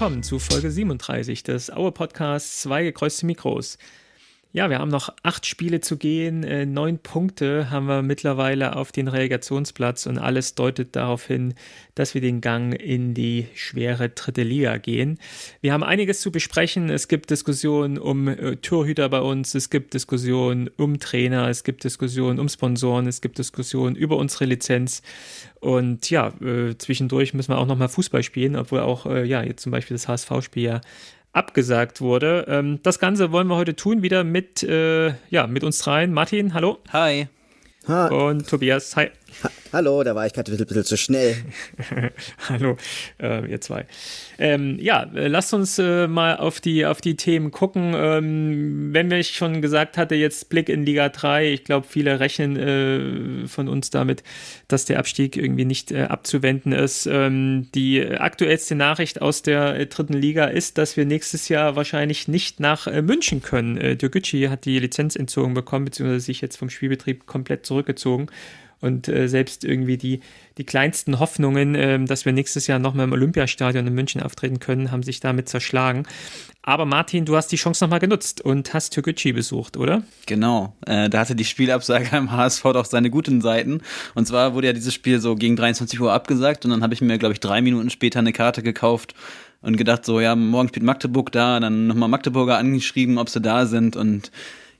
willkommen zu Folge 37 des Aue Podcasts Zwei gekreuzte Mikros. Ja, wir haben noch acht Spiele zu gehen. Äh, neun Punkte haben wir mittlerweile auf den Relegationsplatz und alles deutet darauf hin, dass wir den Gang in die schwere dritte Liga gehen. Wir haben einiges zu besprechen. Es gibt Diskussionen um äh, Torhüter bei uns, es gibt Diskussionen um Trainer, es gibt Diskussionen um Sponsoren, es gibt Diskussionen über unsere Lizenz. Und ja, äh, zwischendurch müssen wir auch nochmal Fußball spielen, obwohl auch äh, ja jetzt zum Beispiel das HSV-Spiel ja abgesagt wurde. Ähm, das Ganze wollen wir heute tun, wieder mit, äh, ja, mit uns dreien. Martin, hallo. Hi. Ha. Und Tobias, hi. Ha Hallo, da war ich gerade ein bisschen, zu schnell. Hallo, äh, ihr zwei. Ähm, ja, äh, lasst uns äh, mal auf die, auf die Themen gucken. Ähm, wenn ich schon gesagt hatte, jetzt Blick in Liga 3, ich glaube, viele rechnen äh, von uns damit, dass der Abstieg irgendwie nicht äh, abzuwenden ist. Ähm, die aktuellste Nachricht aus der äh, dritten Liga ist, dass wir nächstes Jahr wahrscheinlich nicht nach München können. Äh, Dürgücü hat die Lizenz entzogen bekommen, beziehungsweise sich jetzt vom Spielbetrieb komplett zurückgezogen. Und äh, selbst irgendwie die, die kleinsten Hoffnungen, äh, dass wir nächstes Jahr nochmal im Olympiastadion in München auftreten können, haben sich damit zerschlagen. Aber Martin, du hast die Chance nochmal genutzt und hast Türkgücü besucht, oder? Genau, äh, da hatte die Spielabsage im HSV doch seine guten Seiten. Und zwar wurde ja dieses Spiel so gegen 23 Uhr abgesagt und dann habe ich mir, glaube ich, drei Minuten später eine Karte gekauft und gedacht so, ja, morgen spielt Magdeburg da, dann nochmal Magdeburger angeschrieben, ob sie da sind und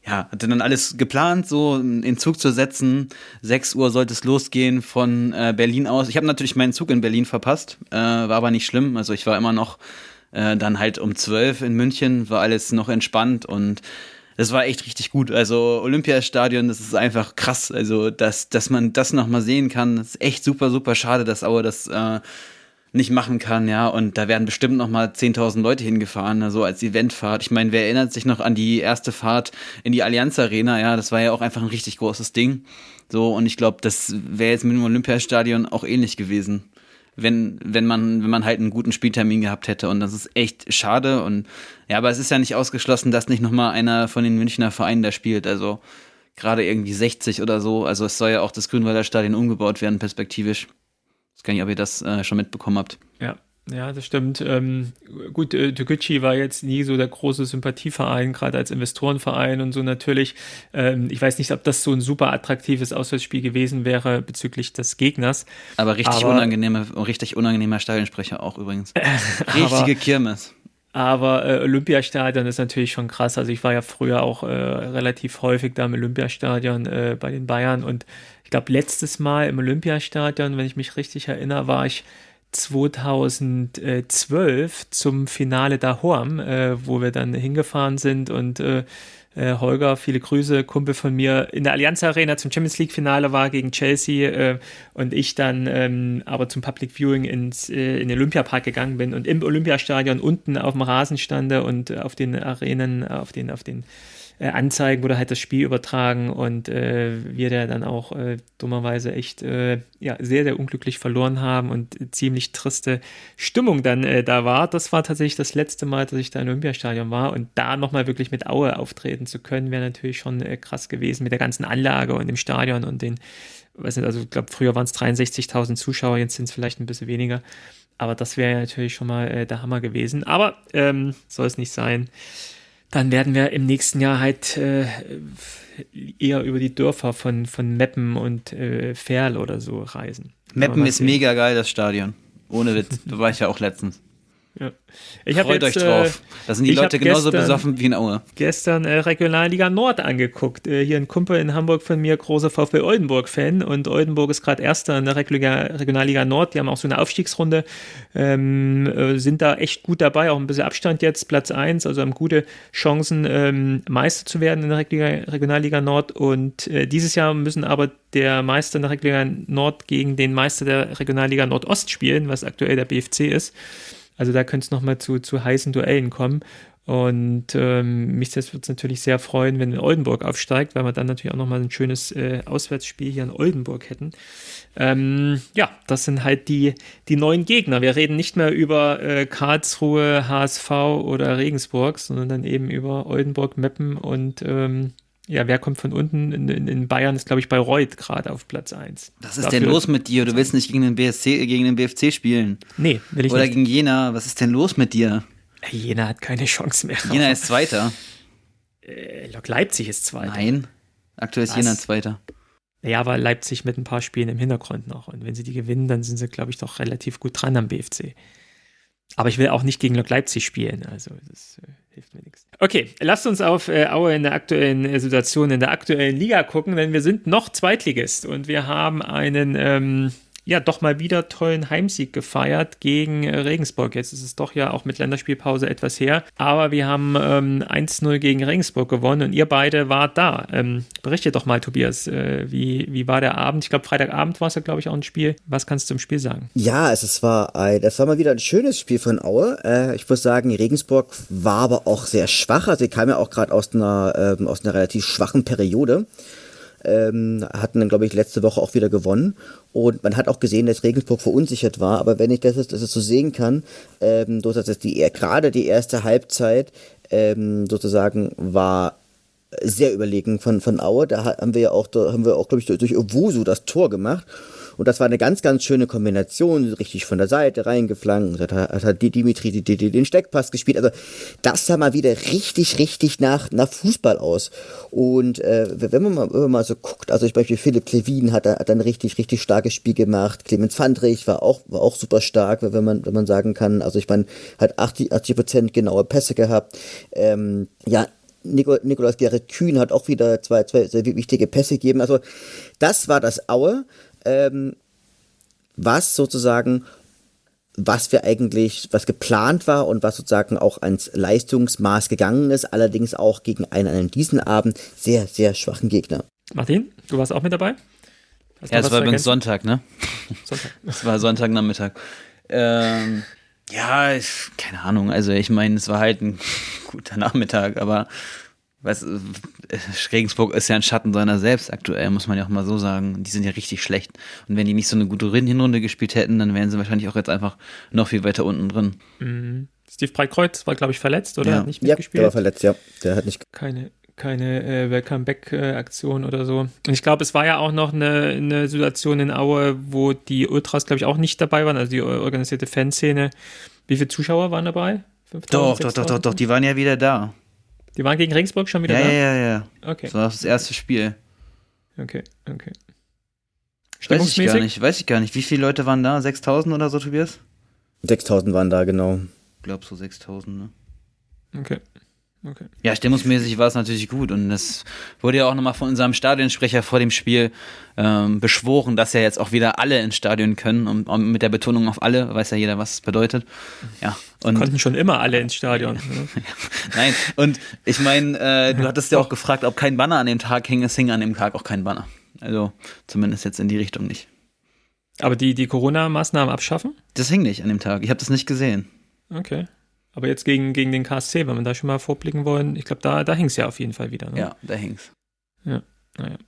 ja, hatte dann alles geplant, so in Zug zu setzen. 6 Uhr sollte es losgehen von äh, Berlin aus. Ich habe natürlich meinen Zug in Berlin verpasst, äh, war aber nicht schlimm. Also ich war immer noch äh, dann halt um 12 in München, war alles noch entspannt und das war echt richtig gut. Also Olympiastadion, das ist einfach krass. Also dass, dass man das nochmal sehen kann, ist echt super, super schade, dass Aue das äh, nicht machen kann, ja. Und da werden bestimmt noch mal 10.000 Leute hingefahren, so also als Eventfahrt. Ich meine, wer erinnert sich noch an die erste Fahrt in die Allianz Arena? Ja, das war ja auch einfach ein richtig großes Ding. So, und ich glaube, das wäre jetzt mit dem Olympiastadion auch ähnlich gewesen, wenn, wenn man, wenn man halt einen guten Spieltermin gehabt hätte. Und das ist echt schade. Und ja, aber es ist ja nicht ausgeschlossen, dass nicht noch mal einer von den Münchner Vereinen da spielt. Also gerade irgendwie 60 oder so. Also es soll ja auch das Grünwalder Stadion umgebaut werden, perspektivisch. Ich weiß gar nicht, ob ihr das äh, schon mitbekommen habt. Ja, ja, das stimmt. Ähm, gut, äh, Toguchi war jetzt nie so der große Sympathieverein, gerade als Investorenverein und so natürlich. Ähm, ich weiß nicht, ob das so ein super attraktives Auswärtsspiel gewesen wäre bezüglich des Gegners. Aber richtig aber, unangenehme, richtig unangenehmer Stadionsprecher auch übrigens. Richtige aber, Kirmes. Aber äh, Olympiastadion ist natürlich schon krass. Also ich war ja früher auch äh, relativ häufig da im Olympiastadion äh, bei den Bayern und ich glaube, letztes Mal im Olympiastadion, wenn ich mich richtig erinnere, war ich 2012 zum Finale da Horm, äh, wo wir dann hingefahren sind und äh, äh, Holger, viele Grüße, Kumpel von mir, in der Allianz Arena zum Champions League Finale war gegen Chelsea äh, und ich dann ähm, aber zum Public Viewing ins, äh, in den Olympiapark gegangen bin und im Olympiastadion unten auf dem Rasen stande und auf den Arenen, auf den, auf den äh, Anzeigen wurde halt das Spiel übertragen und äh, wir da dann auch äh, dummerweise echt äh, ja, sehr, sehr unglücklich verloren haben und ziemlich triste Stimmung dann äh, da war. Das war tatsächlich das letzte Mal, dass ich da im Olympiastadion war und da nochmal wirklich mit Aue auftreten zu können, wäre natürlich schon äh, krass gewesen mit der ganzen Anlage und dem Stadion und den, weiß nicht, also ich glaube, früher waren es 63.000 Zuschauer, jetzt sind es vielleicht ein bisschen weniger. Aber das wäre natürlich schon mal der Hammer gewesen. Aber ähm, soll es nicht sein dann werden wir im nächsten Jahr halt äh, eher über die Dörfer von, von Meppen und äh, Ferl oder so reisen. Meppen ist mega geil, das Stadion. Ohne Witz. da war ich ja auch letztens. Ja. Ich Freut jetzt, euch drauf. Äh, da sind die Leute genauso gestern, besoffen wie in Aue. Gestern äh, Regionalliga Nord angeguckt. Äh, hier ein Kumpel in Hamburg von mir, großer VfB Oldenburg-Fan. Und Oldenburg ist gerade Erster in der Regionalliga Nord. Die haben auch so eine Aufstiegsrunde. Ähm, äh, sind da echt gut dabei. Auch ein bisschen Abstand jetzt, Platz 1. Also haben gute Chancen, ähm, Meister zu werden in der Regionalliga Nord. Und äh, dieses Jahr müssen aber der Meister in der Regionalliga Nord gegen den Meister der Regionalliga Nordost spielen, was aktuell der BFC ist. Also da könnte es nochmal zu, zu heißen Duellen kommen. Und ähm, mich das wird es natürlich sehr freuen, wenn Oldenburg aufsteigt, weil wir dann natürlich auch nochmal ein schönes äh, Auswärtsspiel hier in Oldenburg hätten. Ähm, ja, das sind halt die, die neuen Gegner. Wir reden nicht mehr über äh, Karlsruhe, HSV oder Regensburg, sondern dann eben über Oldenburg, Meppen und ähm, ja, wer kommt von unten? In, in, in Bayern ist, glaube ich, Bayreuth gerade auf Platz 1. Was ist Dafür, denn los mit dir? Du willst nicht gegen den BSC, gegen den BFC spielen. Nee, will ich Oder nicht. gegen Jena. Was ist denn los mit dir? Jena hat keine Chance mehr. Jena ist Zweiter. Äh, Leipzig ist Zweiter. Nein, aktuell ist Was? Jena Zweiter. Ja, aber Leipzig mit ein paar Spielen im Hintergrund noch. Und wenn sie die gewinnen, dann sind sie, glaube ich, doch relativ gut dran am BFC. Aber ich will auch nicht gegen Lok Leipzig spielen, also das äh, hilft mir nichts. Okay, lasst uns auf äh, Aue in der aktuellen äh, Situation in der aktuellen Liga gucken, denn wir sind noch Zweitligist und wir haben einen ähm, ja doch mal wieder tollen Heimsieg gefeiert gegen äh, Regensburg. Jetzt ist es doch ja auch mit Länderspielpause etwas her. Aber wir haben ähm, 1-0 gegen Regensburg gewonnen und ihr beide wart da. Ähm, berichte doch mal, Tobias, äh, wie, wie war der Abend? Ich glaube, Freitagabend war es ja, glaube ich, auch ein Spiel. Was kannst du zum Spiel sagen? Ja, es, war ein, es war mal wieder ein schönes Spiel von Aue. Äh, ich muss sagen, Regensburg war aber auch sehr schwach. Also sie kam ja auch gerade aus einer, ähm, aus einer relativ schwachen Periode ähm, hatten dann, glaube ich, letzte Woche auch wieder gewonnen. Und man hat auch gesehen, dass Regensburg verunsichert war. Aber wenn ich das, das so sehen kann, ähm, dass die, gerade die erste Halbzeit ähm, sozusagen war sehr überlegen von, von Aue. Da haben wir ja auch, da haben wir auch, glaube ich, durch Owusu das Tor gemacht. Und das war eine ganz, ganz schöne Kombination, richtig von der Seite reingeflankt. Hat, hat, hat Dimitri die, die, den Steckpass gespielt. Also das sah mal wieder richtig, richtig nach, nach Fußball aus. Und äh, wenn, man mal, wenn man mal so guckt, also ich Beispiel Philipp Klevin hat, hat ein richtig, richtig starkes Spiel gemacht. Clemens Fandrich war auch, war auch super stark, wenn man, wenn man sagen kann. Also ich meine, hat 80, 80 Prozent genaue Pässe gehabt. Ähm, ja, Nikolaus Gerrit Kühn hat auch wieder zwei, zwei sehr wichtige Pässe gegeben. Also das war das Aue ähm, was sozusagen, was wir eigentlich, was geplant war und was sozusagen auch ans Leistungsmaß gegangen ist, allerdings auch gegen einen an diesem Abend sehr, sehr schwachen Gegner. Martin, du warst auch mit dabei? Hast ja, es war übrigens Sonntag, ne? Sonntag. Es war Sonntagnachmittag. Ähm, ja, ich, keine Ahnung. Also ich meine, es war halt ein guter Nachmittag, aber Weißt, Regensburg ist ja ein Schatten seiner selbst aktuell, muss man ja auch mal so sagen. Die sind ja richtig schlecht. Und wenn die nicht so eine gute Hinrunde gespielt hätten, dann wären sie wahrscheinlich auch jetzt einfach noch viel weiter unten drin. Mhm. Steve Breitkreuz war, glaube ich, verletzt, oder? Ja. Hat nicht mitgespielt. Ja, der war verletzt, ja. Der hat nicht. Keine, keine äh, Welcome-Back-Aktion oder so. Und ich glaube, es war ja auch noch eine, eine Situation in Aue, wo die Ultras, glaube ich, auch nicht dabei waren, also die organisierte Fanszene. Wie viele Zuschauer waren dabei? 5000, doch, doch, doch, doch, doch, die waren ja wieder da. Die waren gegen Regensburg schon wieder ja, da? Ja, ja, ja. Okay. Das war das erste Spiel. Okay, okay. Weiß ich gar nicht, weiß ich gar nicht. Wie viele Leute waren da? 6000 oder so, Tobias? 6000 waren da, genau. Ich glaube so 6000, ne? Okay. Okay. Ja, stimmungsmäßig war es natürlich gut und das wurde ja auch nochmal von unserem Stadionsprecher vor dem Spiel ähm, beschworen, dass ja jetzt auch wieder alle ins Stadion können und, und, mit der Betonung auf alle, weiß ja jeder, was es bedeutet. Ja, und konnten schon immer alle ins Stadion. Ne? Nein, und ich meine, äh, du hattest ja auch gefragt, ob kein Banner an dem Tag hing, es hing an dem Tag auch kein Banner. Also zumindest jetzt in die Richtung nicht. Aber die, die Corona-Maßnahmen abschaffen? Das hing nicht an dem Tag. Ich habe das nicht gesehen. Okay. Aber jetzt gegen, gegen den KSC, wenn wir da schon mal vorblicken wollen, ich glaube, da, da hing es ja auf jeden Fall wieder. Ne? Ja, da hing es. Ja, naja.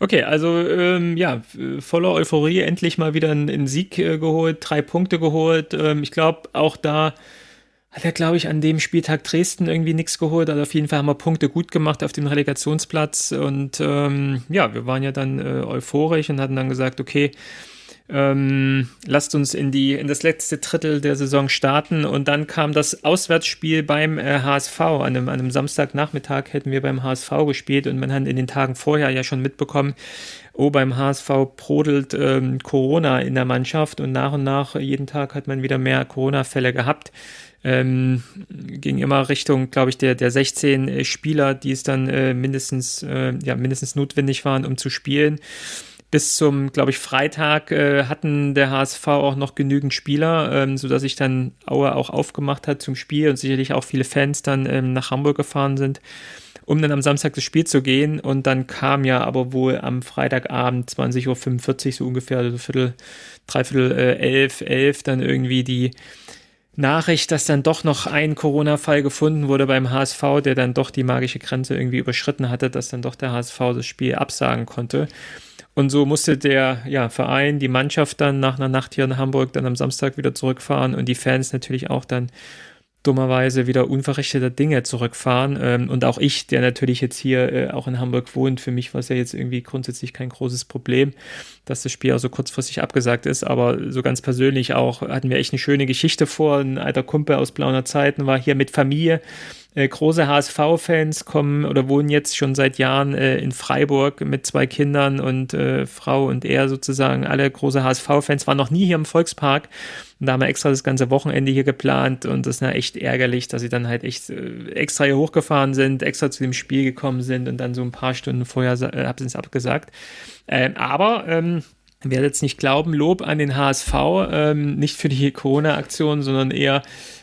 Okay, also ähm, ja, voller Euphorie, endlich mal wieder einen, Sieg äh, geholt, drei Punkte geholt. Ähm, ich glaube, auch da hat er, glaube ich, an dem Spieltag Dresden irgendwie nichts geholt. Also auf jeden Fall haben wir Punkte gut gemacht auf dem Relegationsplatz. Und ähm, ja, wir waren ja dann äh, euphorisch und hatten dann gesagt, okay, ähm, lasst uns in, die, in das letzte Drittel der Saison starten. Und dann kam das Auswärtsspiel beim äh, HSV. An einem, an einem Samstagnachmittag hätten wir beim HSV gespielt und man hat in den Tagen vorher ja schon mitbekommen, oh, beim HSV brodelt ähm, Corona in der Mannschaft und nach und nach, jeden Tag hat man wieder mehr Corona-Fälle gehabt. Ähm, ging immer Richtung, glaube ich, der, der 16 Spieler, die es dann äh, mindestens, äh, ja, mindestens notwendig waren, um zu spielen bis zum, glaube ich, Freitag äh, hatten der HSV auch noch genügend Spieler, ähm, sodass sich dann Aue auch aufgemacht hat zum Spiel und sicherlich auch viele Fans dann ähm, nach Hamburg gefahren sind, um dann am Samstag das Spiel zu gehen. Und dann kam ja aber wohl am Freitagabend 20.45 Uhr so ungefähr, also Viertel, Dreiviertel äh, elf, elf, dann irgendwie die Nachricht, dass dann doch noch ein Corona-Fall gefunden wurde beim HSV, der dann doch die magische Grenze irgendwie überschritten hatte, dass dann doch der HSV das Spiel absagen konnte. Und so musste der ja, Verein, die Mannschaft dann nach einer Nacht hier in Hamburg dann am Samstag wieder zurückfahren und die Fans natürlich auch dann dummerweise wieder unverrichteter Dinge zurückfahren. Ähm, und auch ich, der natürlich jetzt hier äh, auch in Hamburg wohnt, für mich war es ja jetzt irgendwie grundsätzlich kein großes Problem, dass das Spiel auch so kurzfristig abgesagt ist. Aber so ganz persönlich auch hatten wir echt eine schöne Geschichte vor. Ein alter Kumpel aus Blauner Zeiten war hier mit Familie äh, große HSV-Fans kommen oder wohnen jetzt schon seit Jahren äh, in Freiburg mit zwei Kindern und äh, Frau und er sozusagen. Alle große HSV-Fans waren noch nie hier im Volkspark. Und da haben wir extra das ganze Wochenende hier geplant und das ist ja echt ärgerlich, dass sie dann halt echt äh, extra hier hochgefahren sind, extra zu dem Spiel gekommen sind und dann so ein paar Stunden vorher äh, haben sie es abgesagt. Ähm, aber ähm, werdet jetzt nicht glauben, Lob an den HSV, ähm, nicht für die Corona-Aktion, sondern eher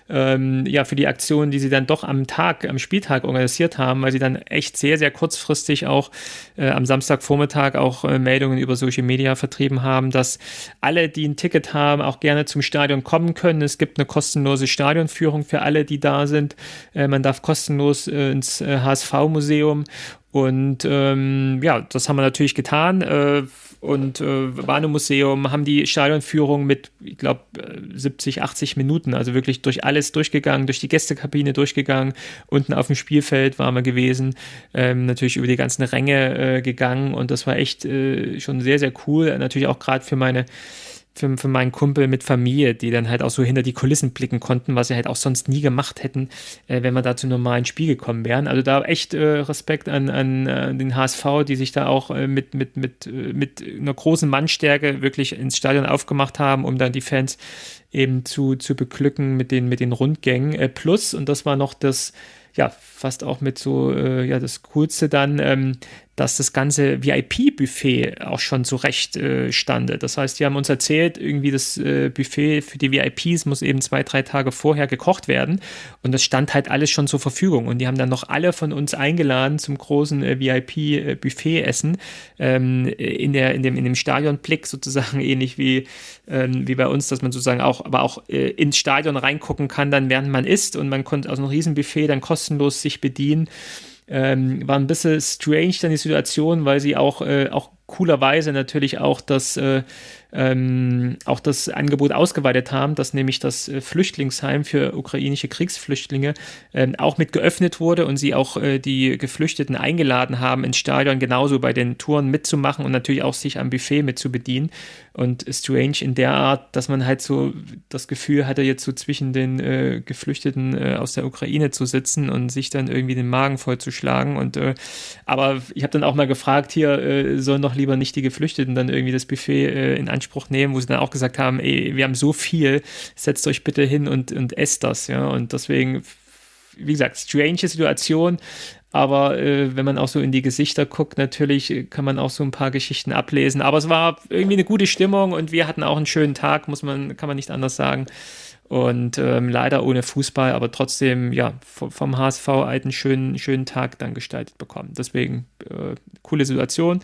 ähm, ja, für die Aktion, die sie dann doch am Tag, am Spieltag organisiert haben, weil sie dann echt sehr, sehr kurzfristig auch äh, am Samstagvormittag auch äh, Meldungen über Social Media vertrieben haben, dass alle, die ein Ticket haben, auch gerne zum Stadion kommen können. Es gibt eine kostenlose Stadionführung für alle, die da sind. Äh, man darf kostenlos äh, ins HSV-Museum und ähm, ja, das haben wir natürlich getan. Äh, und äh, waren im Museum, haben die Stadionführung mit, ich glaube, 70, 80 Minuten, also wirklich durch alles durchgegangen, durch die Gästekabine durchgegangen, unten auf dem Spielfeld waren wir gewesen, ähm, natürlich über die ganzen Ränge äh, gegangen und das war echt äh, schon sehr, sehr cool. Natürlich auch gerade für meine für, für meinen Kumpel mit Familie, die dann halt auch so hinter die Kulissen blicken konnten, was sie halt auch sonst nie gemacht hätten, äh, wenn wir da zu normalen Spiel gekommen wären. Also da echt äh, Respekt an, an äh, den HSV, die sich da auch äh, mit, mit, mit, äh, mit einer großen Mannstärke wirklich ins Stadion aufgemacht haben, um dann die Fans eben zu, zu beglücken mit den, mit den Rundgängen. Äh, plus, und das war noch das, ja, fast auch mit so, ja, das Coolste dann, ähm, dass das ganze VIP-Buffet auch schon zurecht äh, stande. Das heißt, die haben uns erzählt, irgendwie das äh, Buffet für die VIPs muss eben zwei, drei Tage vorher gekocht werden. Und das stand halt alles schon zur Verfügung. Und die haben dann noch alle von uns eingeladen zum großen äh, VIP-Buffet-Essen ähm, in, der, in, dem, in dem Stadionblick sozusagen, ähnlich wie, ähm, wie bei uns, dass man sozusagen auch, aber auch äh, ins Stadion reingucken kann, dann während man isst. Und man konnte aus einem Riesenbuffet dann kostenlos sich bedienen. Ähm, war ein bisschen strange dann die Situation, weil sie auch, äh, auch coolerweise natürlich auch das äh, ähm, auch das Angebot ausgeweitet haben, dass nämlich das äh, Flüchtlingsheim für ukrainische Kriegsflüchtlinge äh, auch mit geöffnet wurde und sie auch äh, die Geflüchteten eingeladen haben, ins Stadion genauso bei den Touren mitzumachen und natürlich auch sich am Buffet mit zu bedienen. Und strange in der Art, dass man halt so das Gefühl hatte, jetzt so zwischen den äh, Geflüchteten äh, aus der Ukraine zu sitzen und sich dann irgendwie den Magen vollzuschlagen. Und äh, aber ich habe dann auch mal gefragt, hier sollen doch lieber nicht die Geflüchteten dann irgendwie das Buffet in Anspruch nehmen, wo sie dann auch gesagt haben, ey, wir haben so viel, setzt euch bitte hin und, und esst das, ja. Und deswegen, wie gesagt, strange Situation, aber äh, wenn man auch so in die Gesichter guckt, natürlich kann man auch so ein paar Geschichten ablesen. Aber es war irgendwie eine gute Stimmung und wir hatten auch einen schönen Tag, muss man, kann man nicht anders sagen. Und ähm, leider ohne Fußball, aber trotzdem, ja, vom HSV einen schönen, schönen Tag dann gestaltet bekommen. Deswegen, äh, coole Situation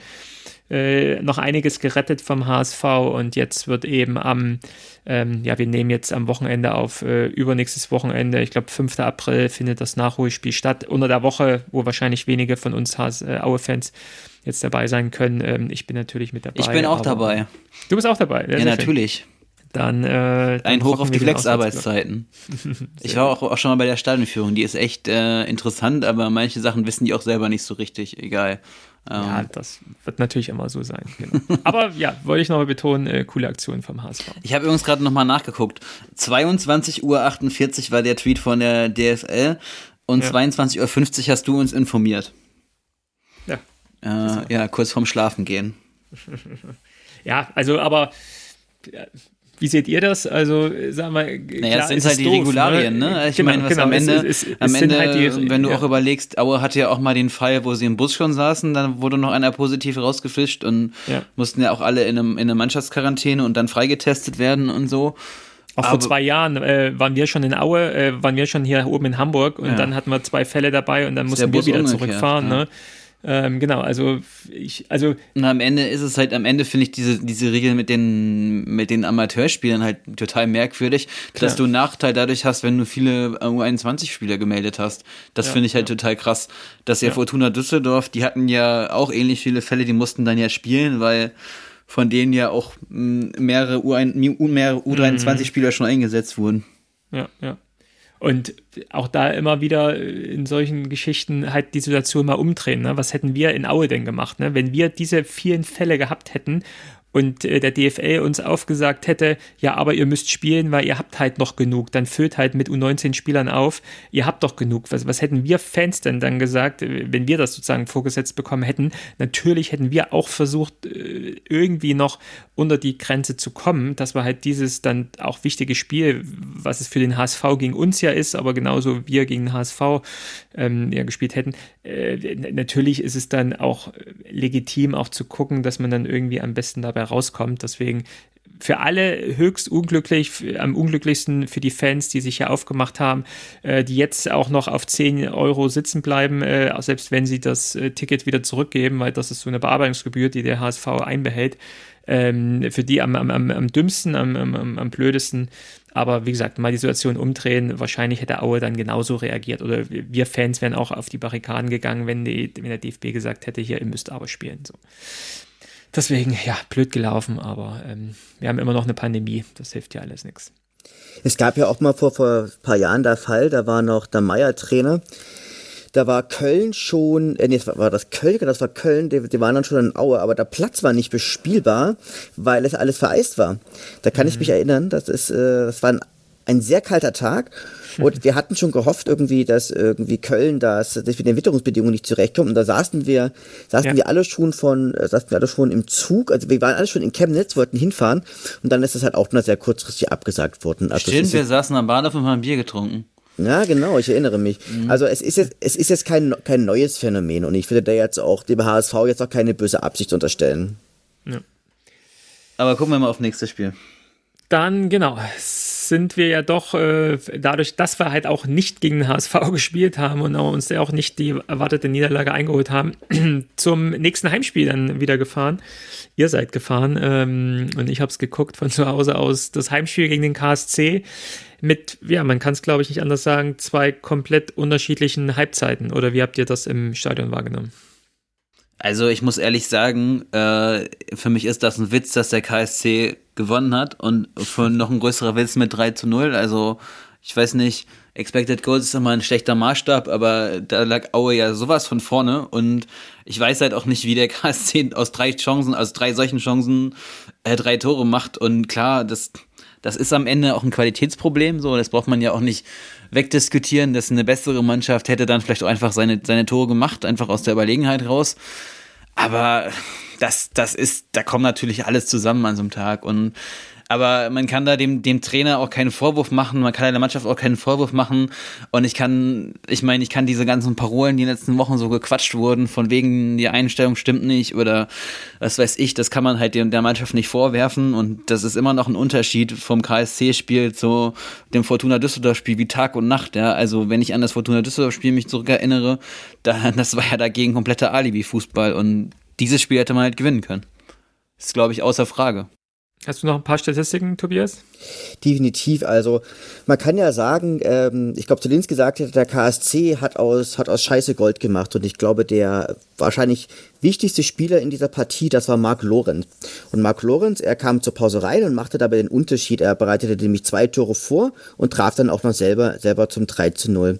äh, noch einiges gerettet vom HSV und jetzt wird eben am, ähm, ja, wir nehmen jetzt am Wochenende auf, äh, übernächstes Wochenende, ich glaube 5. April findet das Nachholspiel statt, unter der Woche, wo wahrscheinlich wenige von uns äh, Aue-Fans jetzt dabei sein können. Ähm, ich bin natürlich mit dabei. Ich bin auch dabei. Du bist auch dabei. Ja, natürlich. Dann, äh, dann ein Hoch auf die Flex-Arbeitszeiten. ich war auch, auch, schon mal bei der Stadionführung. Die ist echt äh, interessant, aber manche Sachen wissen die auch selber nicht so richtig. Egal. Ja, ähm, das wird natürlich immer so sein. Genau. Aber ja, wollte ich nochmal betonen, äh, coole Aktion vom HSV. Ich habe übrigens gerade nochmal nachgeguckt. 22.48 Uhr war der Tweet von der DFL und ja. 22.50 Uhr hast du uns informiert. Ja. Äh, ja, kurz vorm Schlafen gehen. ja, also aber wie seht ihr das? Also, sag mal, naja, das sind halt die doof, Regularien, ne? ne? Ich genau, meine, was genau, am Ende, es, es, am Ende halt die, wenn du ja. auch überlegst, Aue hatte ja auch mal den Fall, wo sie im Bus schon saßen, dann wurde noch einer positiv rausgefischt und ja. mussten ja auch alle in, einem, in einer Mannschaftsquarantäne und dann freigetestet werden und so. Auch Aber vor zwei Jahren äh, waren wir schon in Aue, äh, waren wir schon hier oben in Hamburg und ja. dann hatten wir zwei Fälle dabei und dann mussten wir wieder zurückfahren. Ne? Ähm, genau, also ich, also. Und am Ende ist es halt, am Ende finde ich diese, diese Regel mit den, mit den Amateurspielern halt total merkwürdig, Klar. dass du einen Nachteil dadurch hast, wenn du viele U21-Spieler gemeldet hast. Das ja, finde ich halt ja. total krass. Dass ja, ja Fortuna Düsseldorf, die hatten ja auch ähnlich viele Fälle, die mussten dann ja spielen, weil von denen ja auch mehrere U21-Spieler mhm. schon eingesetzt wurden. Ja, ja. Und auch da immer wieder in solchen Geschichten halt die Situation mal umdrehen. Ne? Was hätten wir in Aue denn gemacht? Ne? Wenn wir diese vielen Fälle gehabt hätten und äh, der DFL uns aufgesagt hätte, ja, aber ihr müsst spielen, weil ihr habt halt noch genug, dann füllt halt mit U19-Spielern auf, ihr habt doch genug. Was, was hätten wir Fans denn dann gesagt, äh, wenn wir das sozusagen vorgesetzt bekommen hätten? Natürlich hätten wir auch versucht, äh, irgendwie noch unter die Grenze zu kommen. Das war halt dieses dann auch wichtige Spiel, was es für den HSV gegen uns ja ist, aber genauso wir gegen den HSV ähm, ja, gespielt hätten. Äh, natürlich ist es dann auch legitim, auch zu gucken, dass man dann irgendwie am besten dabei rauskommt. Deswegen für alle höchst unglücklich, am unglücklichsten für die Fans, die sich ja aufgemacht haben, äh, die jetzt auch noch auf 10 Euro sitzen bleiben, äh, selbst wenn sie das äh, Ticket wieder zurückgeben, weil das ist so eine Bearbeitungsgebühr, die der HSV einbehält. Ähm, für die am, am, am dümmsten, am, am, am blödesten. Aber wie gesagt, mal die Situation umdrehen, wahrscheinlich hätte Aue dann genauso reagiert. Oder wir Fans wären auch auf die Barrikaden gegangen, wenn, die, wenn der DFB gesagt hätte, hier, ihr müsst aber spielen. So. Deswegen, ja, blöd gelaufen, aber ähm, wir haben immer noch eine Pandemie. Das hilft ja alles nichts. Es gab ja auch mal vor, vor ein paar Jahren der Fall, da war noch der Meier-Trainer. Da war Köln schon, äh, nee, das war, war das Köln, das war Köln, die, die, waren dann schon in Aue, aber der Platz war nicht bespielbar, weil es alles vereist war. Da kann mhm. ich mich erinnern, das ist, äh, das war ein, ein sehr kalter Tag und wir hatten schon gehofft irgendwie, dass irgendwie Köln das, dass wir den Witterungsbedingungen nicht zurechtkommen. Und da saßen wir, saßen ja. wir alle schon von, äh, saßen wir alle schon im Zug. Also wir waren alle schon in Chemnitz, wollten hinfahren. Und dann ist es halt auch nur sehr kurzfristig abgesagt worden. Also Stimmt, wir saßen am Bahnhof und haben Bier getrunken. Ja, genau, ich erinnere mich. Mhm. Also es ist jetzt, es ist jetzt kein, kein neues Phänomen und ich würde da jetzt auch dem HSV jetzt auch keine böse Absicht unterstellen. Ja. Aber gucken wir mal auf nächstes Spiel. Dann, genau, sind wir ja doch, äh, dadurch, dass wir halt auch nicht gegen den HSV gespielt haben und uns ja auch nicht die erwartete Niederlage eingeholt haben, zum nächsten Heimspiel dann wieder gefahren. Ihr seid gefahren ähm, und ich habe es geguckt von zu Hause aus. Das Heimspiel gegen den KSC mit, ja, man kann es glaube ich nicht anders sagen, zwei komplett unterschiedlichen Halbzeiten. Oder wie habt ihr das im Stadion wahrgenommen? Also ich muss ehrlich sagen, äh, für mich ist das ein Witz, dass der KSC gewonnen hat und für noch ein größerer Witz mit 3 zu 0. Also ich weiß nicht, Expected Goals ist immer ein schlechter Maßstab, aber da lag Aue ja sowas von vorne und ich weiß halt auch nicht, wie der KSC aus drei Chancen, aus drei solchen Chancen äh, drei Tore macht und klar, das, das ist am Ende auch ein Qualitätsproblem, so, das braucht man ja auch nicht wegdiskutieren, dass eine bessere Mannschaft hätte dann vielleicht auch einfach seine, seine Tore gemacht, einfach aus der Überlegenheit raus. Aber das, das ist, da kommt natürlich alles zusammen an so einem Tag und aber man kann da dem, dem Trainer auch keinen Vorwurf machen, man kann der Mannschaft auch keinen Vorwurf machen. Und ich kann, ich meine, ich kann diese ganzen Parolen, die in den letzten Wochen so gequatscht wurden, von wegen die Einstellung stimmt nicht oder was weiß ich, das kann man halt der Mannschaft nicht vorwerfen. Und das ist immer noch ein Unterschied vom KSC-Spiel zu dem Fortuna Düsseldorf-Spiel wie Tag und Nacht. Ja, also wenn ich an das Fortuna Düsseldorf-Spiel mich zurückerinnere, da, das war ja dagegen kompletter Alibi-Fußball und dieses Spiel hätte man halt gewinnen können. Ist, glaube ich, außer Frage. Hast du noch ein paar Statistiken, Tobias? Definitiv. Also man kann ja sagen, ähm, ich glaube, Zelins gesagt hat, der KSC hat aus, hat aus Scheiße Gold gemacht. Und ich glaube, der wahrscheinlich wichtigste Spieler in dieser Partie, das war Marc Lorenz. Und Marc Lorenz, er kam zur Pause rein und machte dabei den Unterschied. Er bereitete nämlich zwei Tore vor und traf dann auch noch selber, selber zum 3 zu 0.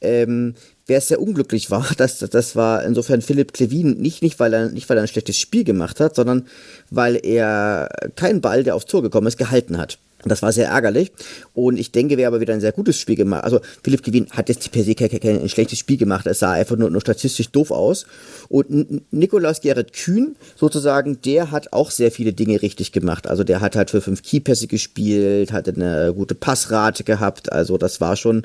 Ähm, wer sehr unglücklich war, das, das war insofern Philipp Klevin, nicht, nicht, weil er, nicht weil er ein schlechtes Spiel gemacht hat, sondern weil er keinen Ball, der aufs Tor gekommen ist, gehalten hat. Das war sehr ärgerlich. Und ich denke, wer aber wieder ein sehr gutes Spiel gemacht. Also Philipp Gewinn hat jetzt per se kein, kein, ein schlechtes Spiel gemacht. Es sah einfach nur, nur statistisch doof aus. Und Nikolaus Gerrit Kühn, sozusagen, der hat auch sehr viele Dinge richtig gemacht. Also der hat halt für fünf Keypässe gespielt, hatte eine gute Passrate gehabt. Also das war schon,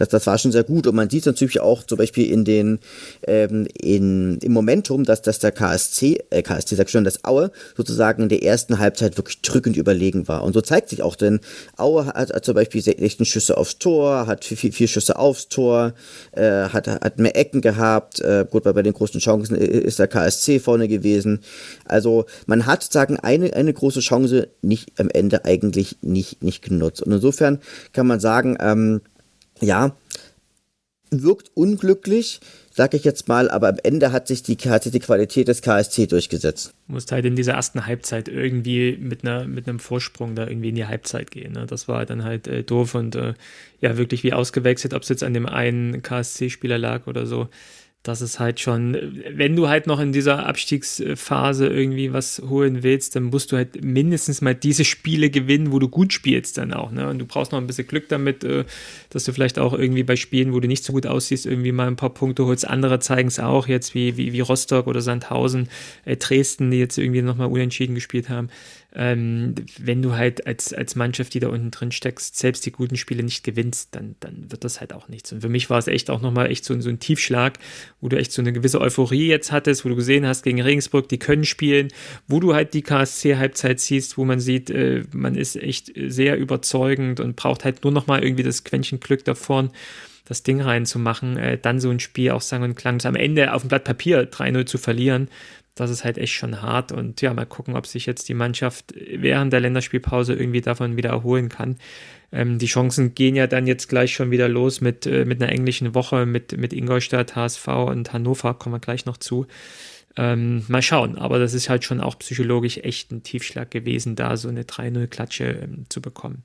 das, das war schon sehr gut. Und man sieht natürlich auch zum Beispiel in den, ähm, in, im Momentum, dass, dass der KSC, äh, KSC sag schon, dass Aue sozusagen in der ersten Halbzeit wirklich drückend überlegen war. Und so zeigt sich auch, denn Aue hat, hat zum Beispiel 16 Schüsse aufs Tor, hat vier, vier Schüsse aufs Tor, äh, hat, hat mehr Ecken gehabt. Äh, gut, bei, bei den großen Chancen ist der KSC vorne gewesen. Also man hat sozusagen eine, eine große Chance nicht am Ende eigentlich nicht, nicht genutzt. Und insofern kann man sagen, ähm, ja, wirkt unglücklich. sag ich jetzt mal, aber am Ende hat sich die, hat sich die Qualität des KSC durchgesetzt. Musste halt in dieser ersten Halbzeit irgendwie mit, einer, mit einem Vorsprung da irgendwie in die Halbzeit gehen. Ne? Das war dann halt äh, doof und äh, ja, wirklich wie ausgewechselt, ob es jetzt an dem einen KSC-Spieler lag oder so das ist halt schon, wenn du halt noch in dieser Abstiegsphase irgendwie was holen willst, dann musst du halt mindestens mal diese Spiele gewinnen, wo du gut spielst dann auch. Ne? Und du brauchst noch ein bisschen Glück damit, äh, dass du vielleicht auch irgendwie bei Spielen, wo du nicht so gut aussiehst, irgendwie mal ein paar Punkte holst. Andere zeigen es auch jetzt, wie, wie, wie Rostock oder Sandhausen, äh, Dresden, die jetzt irgendwie nochmal unentschieden gespielt haben ähm, wenn du halt als, als Mannschaft, die da unten drin steckst, selbst die guten Spiele nicht gewinnst, dann, dann wird das halt auch nichts. Und für mich war es echt auch nochmal echt so, so ein Tiefschlag, wo du echt so eine gewisse Euphorie jetzt hattest, wo du gesehen hast gegen Regensburg, die können spielen, wo du halt die KSC-Halbzeit siehst, wo man sieht, äh, man ist echt sehr überzeugend und braucht halt nur nochmal irgendwie das Quäntchen Glück davon das Ding reinzumachen, äh, dann so ein Spiel auch sang und klang, am Ende auf dem Blatt Papier 3-0 zu verlieren, das ist halt echt schon hart. Und ja, mal gucken, ob sich jetzt die Mannschaft während der Länderspielpause irgendwie davon wieder erholen kann. Ähm, die Chancen gehen ja dann jetzt gleich schon wieder los mit, äh, mit einer englischen Woche, mit, mit Ingolstadt, HSV und Hannover, kommen wir gleich noch zu. Ähm, mal schauen, aber das ist halt schon auch psychologisch echt ein Tiefschlag gewesen, da so eine 3-0-Klatsche ähm, zu bekommen.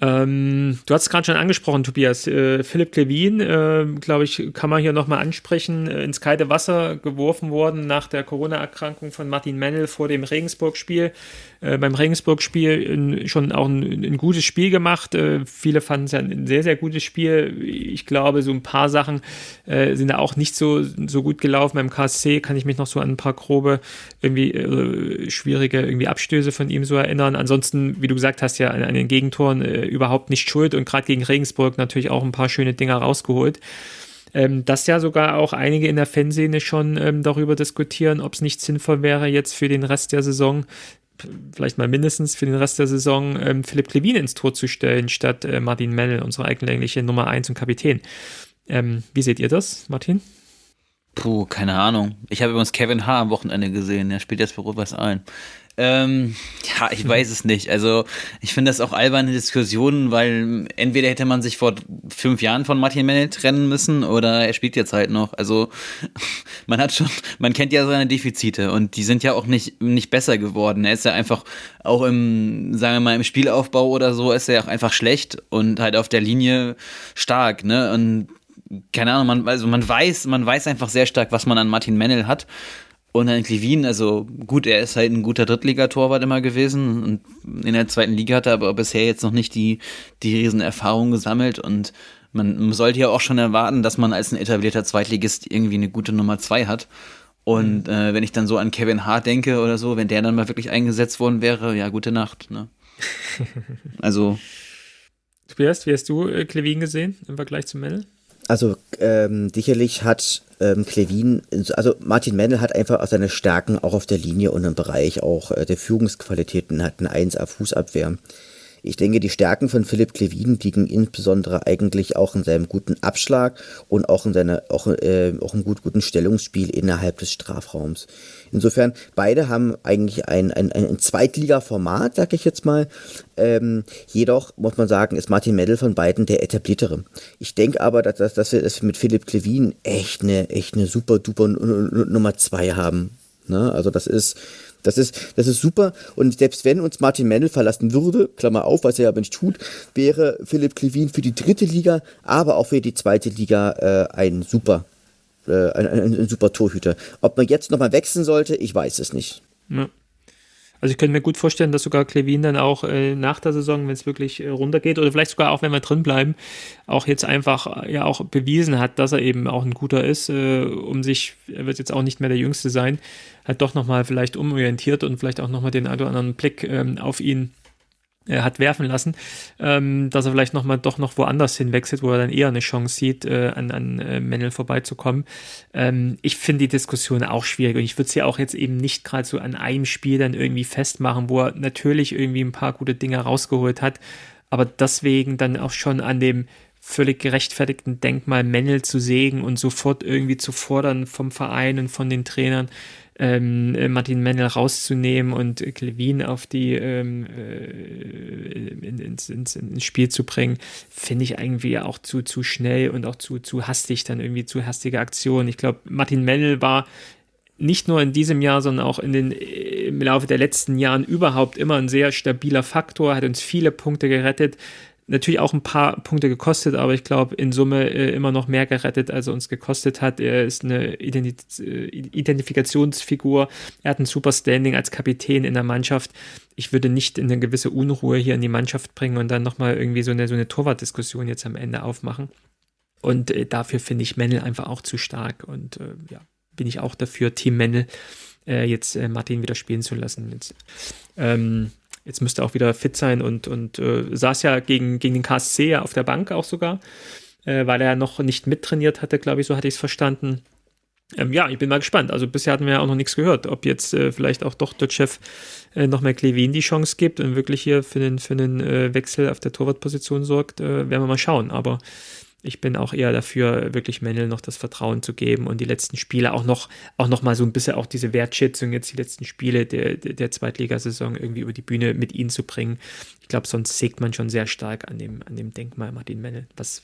Ähm, du hast es gerade schon angesprochen, Tobias. Äh, Philipp Klevin, äh, glaube ich, kann man hier nochmal ansprechen, äh, ins kalte Wasser geworfen worden nach der Corona-Erkrankung von Martin Mennel vor dem Regensburg-Spiel. Äh, beim Regensburg-Spiel schon auch ein, ein, gutes Spiel gemacht. Äh, viele fanden es ja ein sehr, sehr gutes Spiel. Ich glaube, so ein paar Sachen äh, sind da auch nicht so, so gut gelaufen. Beim KSC kann ich mich noch so an ein paar grobe, irgendwie schwierige irgendwie Abstöße von ihm so erinnern. Ansonsten, wie du gesagt hast, ja an, an den Gegentoren überhaupt nicht schuld und gerade gegen Regensburg natürlich auch ein paar schöne Dinger rausgeholt. Ähm, dass ja sogar auch einige in der Fanszene schon ähm, darüber diskutieren, ob es nicht sinnvoll wäre, jetzt für den Rest der Saison, vielleicht mal mindestens für den Rest der Saison, ähm, Philipp Klevin ins Tor zu stellen, statt äh, Martin Mennel, unsere eigenlängliche Nummer 1 und Kapitän. Ähm, wie seht ihr das, Martin? Puh, keine Ahnung. Ich habe übrigens Kevin H. am Wochenende gesehen. Er spielt jetzt für Rot-Weiß ein. Ähm, ja, ich weiß es nicht. Also ich finde das auch alberne Diskussionen, weil entweder hätte man sich vor fünf Jahren von Martin Mennel trennen müssen oder er spielt jetzt halt noch. Also man hat schon, man kennt ja seine Defizite und die sind ja auch nicht, nicht besser geworden. Er ist ja einfach auch im, sagen wir mal, im Spielaufbau oder so ist er auch einfach schlecht und halt auf der Linie stark, ne? Und keine Ahnung, man, also man weiß, man weiß einfach sehr stark, was man an Martin Mennel hat. Und dann Klevin, also gut, er ist halt ein guter Drittligatorwart immer gewesen und in der zweiten Liga hat er aber bisher jetzt noch nicht die, die Riesenerfahrung gesammelt und man sollte ja auch schon erwarten, dass man als ein etablierter Zweitligist irgendwie eine gute Nummer zwei hat. Und mhm. äh, wenn ich dann so an Kevin Hart denke oder so, wenn der dann mal wirklich eingesetzt worden wäre, ja, gute Nacht. Ne? also. Tobias, wie hast du äh, Klevin gesehen im Vergleich zu Mel? Also ähm, sicherlich hat ähm, Klevin, also Martin Mendel hat einfach auch seine Stärken auch auf der Linie und im Bereich auch äh, der Führungsqualitäten, hat eine 1A Fußabwehr. Ich denke, die Stärken von Philipp Klevin liegen insbesondere eigentlich auch in seinem guten Abschlag und auch in seiner auch, äh, auch im gut guten Stellungsspiel innerhalb des Strafraums. Insofern, beide haben eigentlich ein, ein, ein Zweitliga-Format, sag ich jetzt mal. Ähm, jedoch muss man sagen, ist Martin Meddel von beiden der etabliertere. Ich denke aber, dass, dass, dass, wir, dass wir mit Philipp Klevin echt eine, echt eine super duper Nummer zwei haben. Ne? Also das ist, das ist, das ist super. Und selbst wenn uns Martin Mendel verlassen würde, Klammer auf, was er ja nicht tut, wäre Philipp Klevin für die dritte Liga, aber auch für die zweite Liga äh, ein super äh, ein, ein, ein, super Torhüter. Ob man jetzt nochmal wechseln sollte, ich weiß es nicht. Ja. Also ich könnte mir gut vorstellen, dass sogar Klevin dann auch äh, nach der Saison, wenn es wirklich äh, runtergeht, oder vielleicht sogar auch, wenn wir drin bleiben, auch jetzt einfach äh, ja auch bewiesen hat, dass er eben auch ein guter ist, äh, um sich, er wird jetzt auch nicht mehr der Jüngste sein, hat doch nochmal vielleicht umorientiert und vielleicht auch nochmal den einen oder anderen Blick ähm, auf ihn äh, hat werfen lassen, ähm, dass er vielleicht noch mal doch noch woanders hinwechselt, wo er dann eher eine Chance sieht, äh, an, an äh, Mendel vorbeizukommen. Ähm, ich finde die Diskussion auch schwierig und ich würde sie auch jetzt eben nicht gerade so an einem Spiel dann irgendwie festmachen, wo er natürlich irgendwie ein paar gute Dinge rausgeholt hat, aber deswegen dann auch schon an dem völlig gerechtfertigten Denkmal Mendel zu sägen und sofort irgendwie zu fordern vom Verein und von den Trainern, ähm, äh, Martin Mennel rauszunehmen und Klevin auf die ähm, äh, in, ins, ins, ins, Spiel zu bringen, finde ich irgendwie auch zu, zu schnell und auch zu, zu hastig, dann irgendwie zu hastige Aktionen. Ich glaube, Martin Mennel war nicht nur in diesem Jahr, sondern auch in den, im Laufe der letzten Jahren überhaupt immer ein sehr stabiler Faktor, hat uns viele Punkte gerettet natürlich auch ein paar Punkte gekostet, aber ich glaube in Summe äh, immer noch mehr gerettet, als er uns gekostet hat. Er ist eine Identif äh, Identifikationsfigur. Er hat ein super Standing als Kapitän in der Mannschaft. Ich würde nicht in eine gewisse Unruhe hier in die Mannschaft bringen und dann nochmal irgendwie so eine, so eine Torwartdiskussion jetzt am Ende aufmachen. Und äh, dafür finde ich Mendel einfach auch zu stark. Und äh, ja, bin ich auch dafür, Team Mendel äh, jetzt äh, Martin wieder spielen zu lassen. Jetzt, ähm, Jetzt müsste er auch wieder fit sein und, und äh, saß ja gegen, gegen den KSC ja auf der Bank auch sogar, äh, weil er noch nicht mittrainiert hatte, glaube ich, so hatte ich es verstanden. Ähm, ja, ich bin mal gespannt. Also bisher hatten wir ja auch noch nichts gehört, ob jetzt äh, vielleicht auch doch der Chef äh, noch mehr Klevin die Chance gibt und wirklich hier für den, für äh, Wechsel auf der Torwartposition sorgt, äh, werden wir mal schauen. Aber ich bin auch eher dafür, wirklich Mendel noch das Vertrauen zu geben und die letzten Spiele auch noch, auch noch mal so ein bisschen auch diese Wertschätzung jetzt die letzten Spiele der, der, Zweitligasaison irgendwie über die Bühne mit ihnen zu bringen. Ich glaube, sonst sägt man schon sehr stark an dem, an dem Denkmal Martin Mendel, was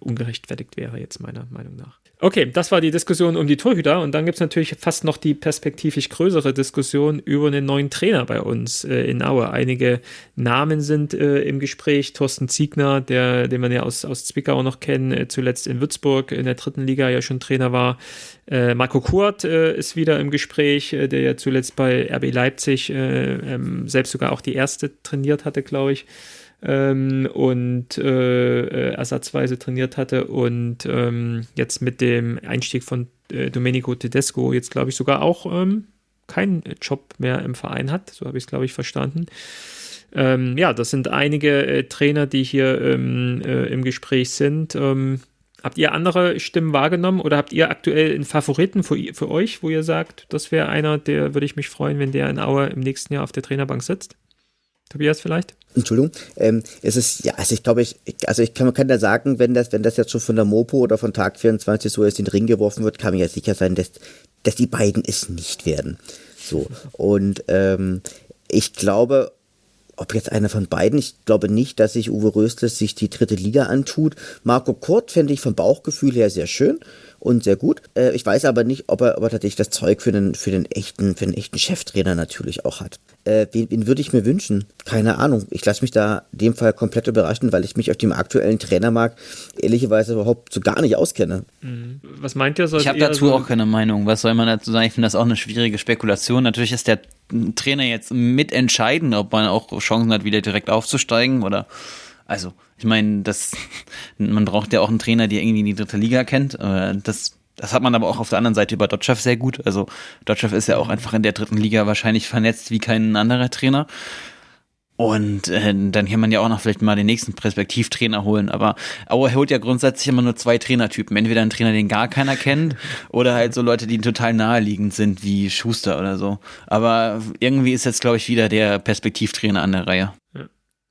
ungerechtfertigt wäre jetzt meiner Meinung nach. Okay, das war die Diskussion um die Torhüter und dann gibt es natürlich fast noch die perspektivisch größere Diskussion über einen neuen Trainer bei uns äh, in Aue. Einige Namen sind äh, im Gespräch. Thorsten Ziegner, der, den man ja aus, aus Zwickau noch kennt, äh, zuletzt in Würzburg in der dritten Liga ja schon Trainer war. Äh, Marco Kurt äh, ist wieder im Gespräch, äh, der ja zuletzt bei RB Leipzig ähm, selbst sogar auch die erste trainiert hatte, glaube ich ähm, und äh, äh, ersatzweise trainiert hatte und ähm, jetzt mit dem Einstieg von äh, Domenico Tedesco jetzt glaube ich sogar auch ähm, keinen Job mehr im Verein hat, so habe ich es glaube ich verstanden. Ähm, ja, das sind einige äh, Trainer, die hier ähm, äh, im Gespräch sind. Ähm, habt ihr andere Stimmen wahrgenommen oder habt ihr aktuell einen Favoriten für, für euch, wo ihr sagt, das wäre einer, der würde ich mich freuen, wenn der in Aue im nächsten Jahr auf der Trainerbank sitzt? Tobias vielleicht? Entschuldigung, ähm, es ist, ja, also ich glaube, ich, also ich kann, man kann da sagen, wenn das, wenn das jetzt schon von der Mopo oder von Tag 24 so jetzt in den Ring geworfen wird, kann man ja sicher sein, dass, dass die beiden es nicht werden. So. Und ähm, ich glaube, ob jetzt einer von beiden, ich glaube nicht, dass sich Uwe Rösler sich die dritte Liga antut. Marco Kurt fände ich vom Bauchgefühl her sehr schön und sehr gut. Äh, ich weiß aber nicht, ob er, ob er tatsächlich das Zeug für den, für den echten, für den echten Cheftrainer natürlich auch hat. Äh, wen, wen würde ich mir wünschen? Keine Ahnung. Ich lasse mich da in dem Fall komplett überraschen, weil ich mich auf dem aktuellen Trainermarkt ehrlicherweise überhaupt so gar nicht auskenne. Mhm. Was meint ihr? Ich habe dazu so auch keine Meinung. Was soll man dazu sagen? Ich finde das auch eine schwierige Spekulation. Natürlich ist der Trainer jetzt mitentscheidend, ob man auch Chancen hat, wieder direkt aufzusteigen oder also ich meine, das, man braucht ja auch einen Trainer, der irgendwie die dritte Liga kennt. Das, das hat man aber auch auf der anderen Seite über Dotchev sehr gut. Also Dotchev ist ja auch einfach in der dritten Liga wahrscheinlich vernetzt wie kein anderer Trainer. Und äh, dann kann man ja auch noch vielleicht mal den nächsten Perspektivtrainer holen. Aber Auer holt ja grundsätzlich immer nur zwei Trainertypen. Entweder einen Trainer, den gar keiner kennt, oder halt so Leute, die total naheliegend sind, wie Schuster oder so. Aber irgendwie ist jetzt, glaube ich, wieder der Perspektivtrainer an der Reihe.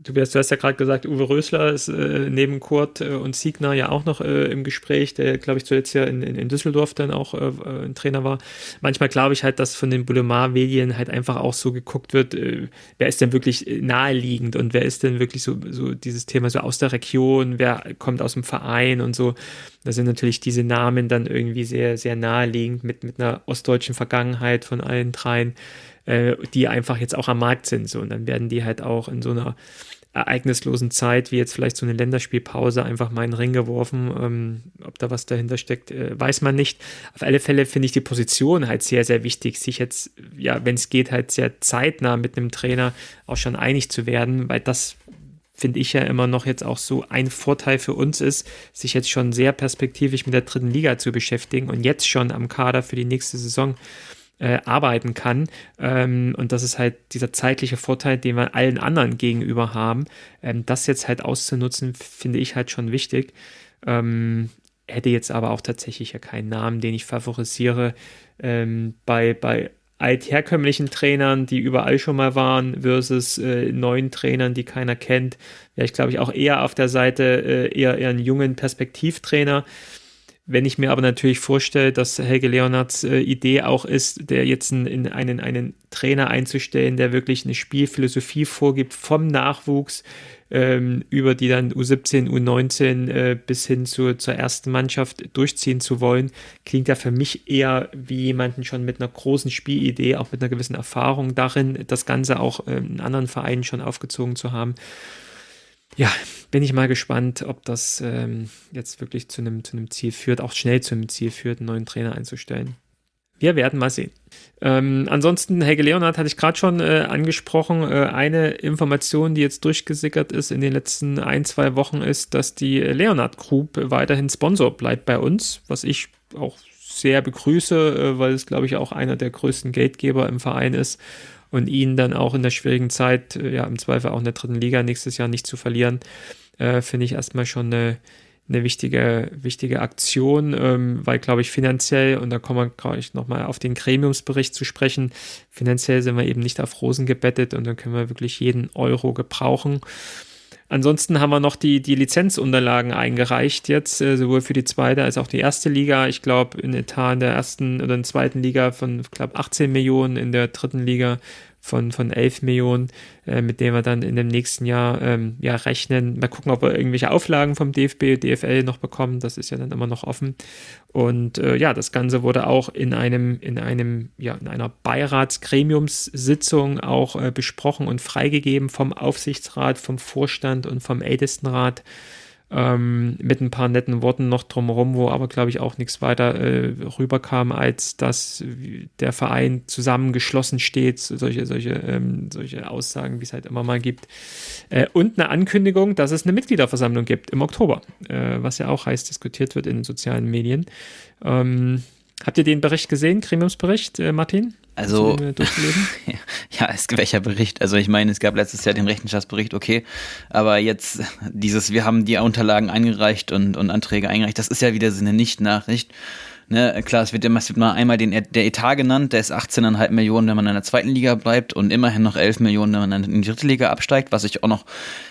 Tobias, du hast ja gerade gesagt, Uwe Rösler ist äh, neben Kurt äh, und Siegner ja auch noch äh, im Gespräch, der, glaube ich, zuletzt ja in, in, in Düsseldorf dann auch äh, äh, ein Trainer war. Manchmal glaube ich halt, dass von den Boulevard-Medien halt einfach auch so geguckt wird, äh, wer ist denn wirklich naheliegend und wer ist denn wirklich so, so dieses Thema so aus der Region, wer kommt aus dem Verein und so. Da sind natürlich diese Namen dann irgendwie sehr, sehr naheliegend mit, mit einer ostdeutschen Vergangenheit von allen dreien die einfach jetzt auch am Markt sind. So. Und dann werden die halt auch in so einer ereignislosen Zeit, wie jetzt vielleicht so eine Länderspielpause, einfach mal in den Ring geworfen. Ähm, ob da was dahinter steckt, äh, weiß man nicht. Auf alle Fälle finde ich die Position halt sehr, sehr wichtig, sich jetzt, ja, wenn es geht, halt sehr zeitnah mit einem Trainer auch schon einig zu werden, weil das finde ich ja immer noch jetzt auch so ein Vorteil für uns ist, sich jetzt schon sehr perspektivisch mit der dritten Liga zu beschäftigen und jetzt schon am Kader für die nächste Saison äh, arbeiten kann. Ähm, und das ist halt dieser zeitliche Vorteil, den wir allen anderen gegenüber haben. Ähm, das jetzt halt auszunutzen, finde ich halt schon wichtig. Ähm, hätte jetzt aber auch tatsächlich ja keinen Namen, den ich favorisiere. Ähm, bei, bei altherkömmlichen Trainern, die überall schon mal waren, versus äh, neuen Trainern, die keiner kennt, wäre ich glaube ich auch eher auf der Seite äh, eher, eher einen jungen Perspektivtrainer Wenn ich mir aber natürlich vorstelle, dass Helge Leonards äh, Idee auch ist, der jetzt in, in einen, einen Trainer einzustellen, der wirklich eine Spielphilosophie vorgibt vom Nachwuchs ähm, über die dann U17, U19 äh, bis hin zu, zur ersten Mannschaft durchziehen zu wollen, klingt ja für mich eher wie jemanden schon mit einer großen Spielidee, auch mit einer gewissen Erfahrung darin, das Ganze auch äh, in anderen Vereinen schon aufgezogen zu haben ja, bin ich mal gespannt, ob das ähm, jetzt wirklich zu einem, zu einem Ziel führt, auch schnell zu einem Ziel führt, einen neuen Trainer einzustellen. Wir werden mal sehen. Ähm, ansonsten, Helge Leonard hatte ich gerade schon äh, angesprochen. Äh, eine Information, die jetzt durchgesickert ist in den letzten ein, zwei Wochen, ist, dass die Leonard Group weiterhin Sponsor bleibt bei uns, was ich auch sehr begrüße, äh, weil es, glaube ich, auch einer der größten Geldgeber im Verein ist und ihn dann auch in der schwierigen Zeit, äh, ja, im Zweifel auch in der dritten Liga nächstes Jahr nicht zu verlieren, äh, finde ich erstmal schon eine, eine wichtige, wichtige Aktion, ähm, weil, glaube ich, finanziell, und da kommen wir gleich nochmal auf den Gremiumsbericht zu sprechen, finanziell sind wir eben nicht auf Rosen gebettet und dann können wir wirklich jeden Euro gebrauchen. Ansonsten haben wir noch die, die Lizenzunterlagen eingereicht jetzt, äh, sowohl für die zweite als auch die erste Liga. Ich glaube, in Etat in der ersten oder in der zweiten Liga von, ich glaube, 18 Millionen, in der dritten Liga von, von 11 Millionen, äh, mit denen wir dann in dem nächsten Jahr ähm, ja, rechnen. Mal gucken, ob wir irgendwelche Auflagen vom DFB, DFL noch bekommen. Das ist ja dann immer noch offen. Und äh, ja, das Ganze wurde auch in einem, in einem, ja, in einer Beiratsgremiumssitzung auch äh, besprochen und freigegeben vom Aufsichtsrat, vom Vorstand und vom Ältestenrat ähm, mit ein paar netten Worten noch drumherum, wo aber, glaube ich, auch nichts weiter äh, rüberkam, als dass der Verein zusammengeschlossen steht, solche, solche, ähm, solche Aussagen, wie es halt immer mal gibt. Äh, und eine Ankündigung, dass es eine Mitgliederversammlung gibt im Oktober, äh, was ja auch heiß diskutiert wird in den sozialen Medien. Ähm, habt ihr den Bericht gesehen, Gremiumsbericht, äh, Martin? Also, ja, es welcher Bericht? Also ich meine, es gab letztes Jahr den Rechenschaftsbericht, okay, aber jetzt dieses, wir haben die Unterlagen eingereicht und, und Anträge eingereicht, das ist ja wieder so eine Nicht-Nachricht. Ne, klar, es wird immer, es wird mal einmal den, der Etat genannt, der ist 18,5 Millionen, wenn man in der zweiten Liga bleibt und immerhin noch 11 Millionen, wenn man in die dritte Liga absteigt, was ich auch noch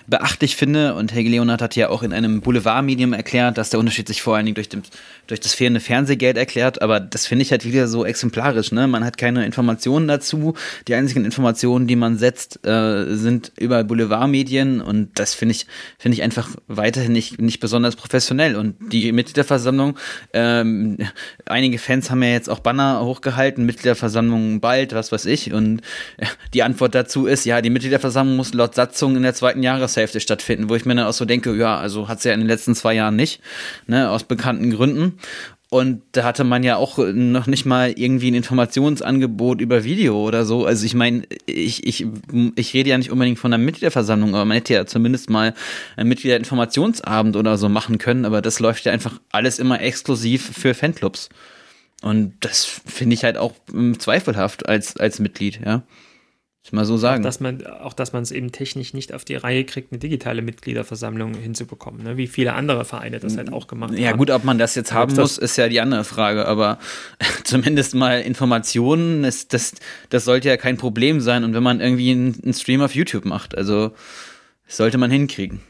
beachtlich finde. Und Helge Leonard hat ja auch in einem Boulevardmedium erklärt, dass der Unterschied sich vor allen Dingen durch, dem, durch das fehlende Fernsehgeld erklärt. Aber das finde ich halt wieder so exemplarisch. Ne? Man hat keine Informationen dazu. Die einzigen Informationen, die man setzt, äh, sind über Boulevardmedien. Und das finde ich, finde ich einfach weiterhin nicht, nicht besonders professionell. Und die Mitgliederversammlung, ähm, einige Fans haben ja jetzt auch Banner hochgehalten, Mitgliederversammlung bald, was weiß ich. Und die Antwort dazu ist, ja, die Mitgliederversammlung muss laut Satzung in der zweiten Jahreshälfte stattfinden, wo ich mir dann auch so denke, ja, also hat es ja in den letzten zwei Jahren nicht, ne, aus bekannten Gründen. Und da hatte man ja auch noch nicht mal irgendwie ein Informationsangebot über Video oder so. Also ich meine, ich, ich, ich rede ja nicht unbedingt von einer Mitgliederversammlung, aber man hätte ja zumindest mal einen Mitgliederinformationsabend oder so machen können. Aber das läuft ja einfach alles immer exklusiv für Fanclubs. Und das finde ich halt auch zweifelhaft als, als Mitglied, ja. Ich mal so sagen. Auch, dass man, auch, dass man es eben technisch nicht auf die Reihe kriegt, eine digitale Mitgliederversammlung hinzubekommen, ne? wie viele andere Vereine das halt auch gemacht ja, haben. Ja, gut, ob man das jetzt haben muss, ist ja die andere Frage, aber zumindest mal Informationen, das, das, das sollte ja kein Problem sein. Und wenn man irgendwie einen, einen Stream auf YouTube macht, also sollte man hinkriegen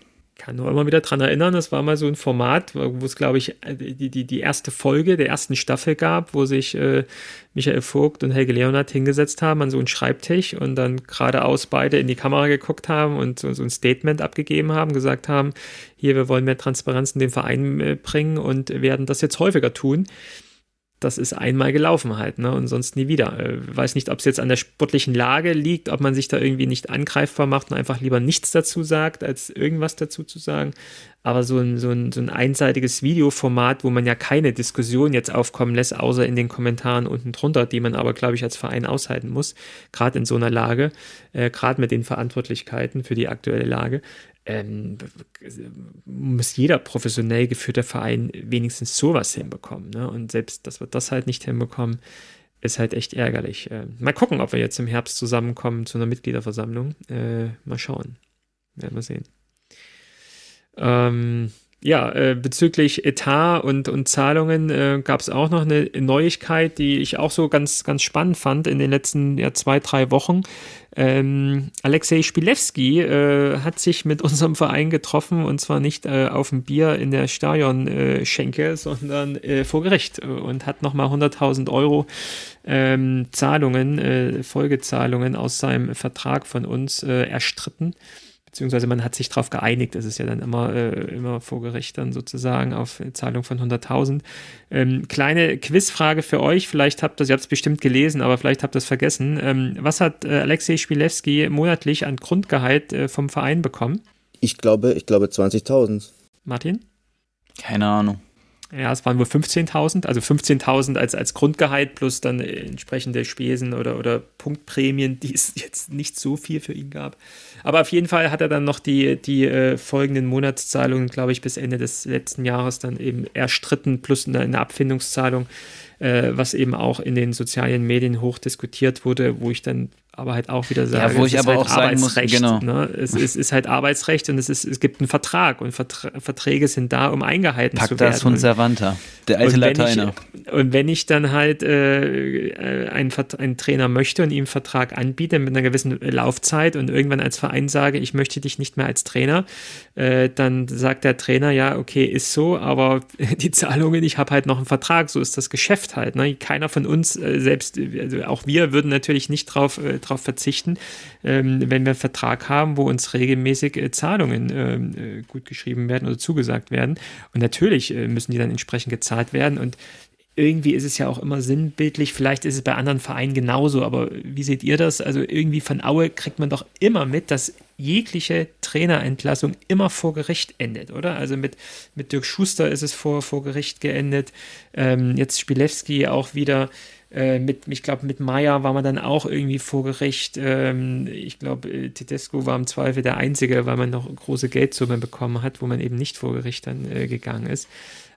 kann nur immer wieder dran erinnern, das war mal so ein Format, wo es, glaube ich, die, die, die erste Folge der ersten Staffel gab, wo sich äh, Michael Vogt und Helge Leonard hingesetzt haben an so einen Schreibtisch und dann geradeaus beide in die Kamera geguckt haben und so, so ein Statement abgegeben haben, gesagt haben, hier, wir wollen mehr Transparenz in den Verein äh, bringen und werden das jetzt häufiger tun das ist einmal gelaufen halt, ne? Und sonst nie wieder. Äh, weiß nicht, ob es jetzt an der sportlichen Lage liegt, ob man sich da irgendwie nicht angreifbar macht und einfach lieber nichts dazu sagt, als irgendwas dazu zu sagen. Aber so ein, so ein, so ein einseitiges Videoformat, wo man ja keine Diskussion jetzt aufkommen lässt, außer in den Kommentaren unten drunter, die man aber, glaube ich, als Verein aushalten muss, gerade in so einer Lage, äh, gerade mit den Verantwortlichkeiten für die aktuelle Lage, ähm, muss jeder professionell geführte Verein wenigstens sowas hinbekommen. Ne? Und selbst, dass wir das halt nicht hinbekommen, ist halt echt ärgerlich. Äh, mal gucken, ob wir jetzt im Herbst zusammenkommen zu einer Mitgliederversammlung. Äh, mal schauen. Werden wir sehen. Ähm, ja, äh, bezüglich Etat und, und Zahlungen äh, gab es auch noch eine Neuigkeit, die ich auch so ganz, ganz spannend fand in den letzten ja, zwei, drei Wochen. Ähm, Alexei Spilewski äh, hat sich mit unserem Verein getroffen und zwar nicht äh, auf dem Bier in der Stadion-Schenke, sondern äh, vor Gericht und hat nochmal 100.000 Euro ähm, Zahlungen, äh, Folgezahlungen aus seinem Vertrag von uns äh, erstritten beziehungsweise man hat sich darauf geeinigt, das ist ja dann immer, äh, immer vor Gericht dann sozusagen auf Zahlung von 100.000. Ähm, kleine Quizfrage für euch, vielleicht habt ihr, ihr habt es bestimmt gelesen, aber vielleicht habt ihr es vergessen. Ähm, was hat äh, Alexei Spilewski monatlich an Grundgehalt äh, vom Verein bekommen? Ich glaube, ich glaube 20.000. Martin? Keine Ahnung. Ja, es waren wohl 15.000, also 15.000 als, als Grundgehalt plus dann entsprechende Spesen oder, oder Punktprämien, die es jetzt nicht so viel für ihn gab. Aber auf jeden Fall hat er dann noch die, die äh, folgenden Monatszahlungen, glaube ich, bis Ende des letzten Jahres dann eben erstritten, plus eine, eine Abfindungszahlung, äh, was eben auch in den sozialen Medien hoch diskutiert wurde, wo ich dann aber halt auch wieder sagen, ja, wo ich aber halt auch Arbeitsrecht. Muss, genau. Ne? Es, es, ist halt Arbeitsrecht und es, ist, es gibt einen Vertrag und Verträge sind da, um eingehalten Pacta zu werden. Pacta sunt servanta, der alte und Lateiner. Ich, und wenn ich dann halt äh, äh einen, einen, Trainer möchte und ihm einen Vertrag anbiete mit einer gewissen Laufzeit und irgendwann als Verein sage, ich möchte dich nicht mehr als Trainer, äh, dann sagt der Trainer, ja, okay, ist so, aber die Zahlungen, ich habe halt noch einen Vertrag, so ist das Geschäft halt. Ne? Keiner von uns, äh, selbst also auch wir, würden natürlich nicht drauf äh, darauf verzichten, ähm, wenn wir einen Vertrag haben, wo uns regelmäßig äh, Zahlungen ähm, äh, gut geschrieben werden oder zugesagt werden. Und natürlich äh, müssen die dann entsprechend gezahlt werden. Und irgendwie ist es ja auch immer sinnbildlich, vielleicht ist es bei anderen Vereinen genauso, aber wie seht ihr das? Also irgendwie von Aue kriegt man doch immer mit, dass jegliche Trainerentlassung immer vor Gericht endet, oder? Also mit, mit Dirk Schuster ist es vor, vor Gericht geendet, ähm, jetzt Spilewski auch wieder äh, mit, ich glaube, mit Maya war man dann auch irgendwie vor Gericht. Ähm, ich glaube, äh, Tedesco war im Zweifel der Einzige, weil man noch große Geldsumme bekommen hat, wo man eben nicht vor Gericht dann äh, gegangen ist.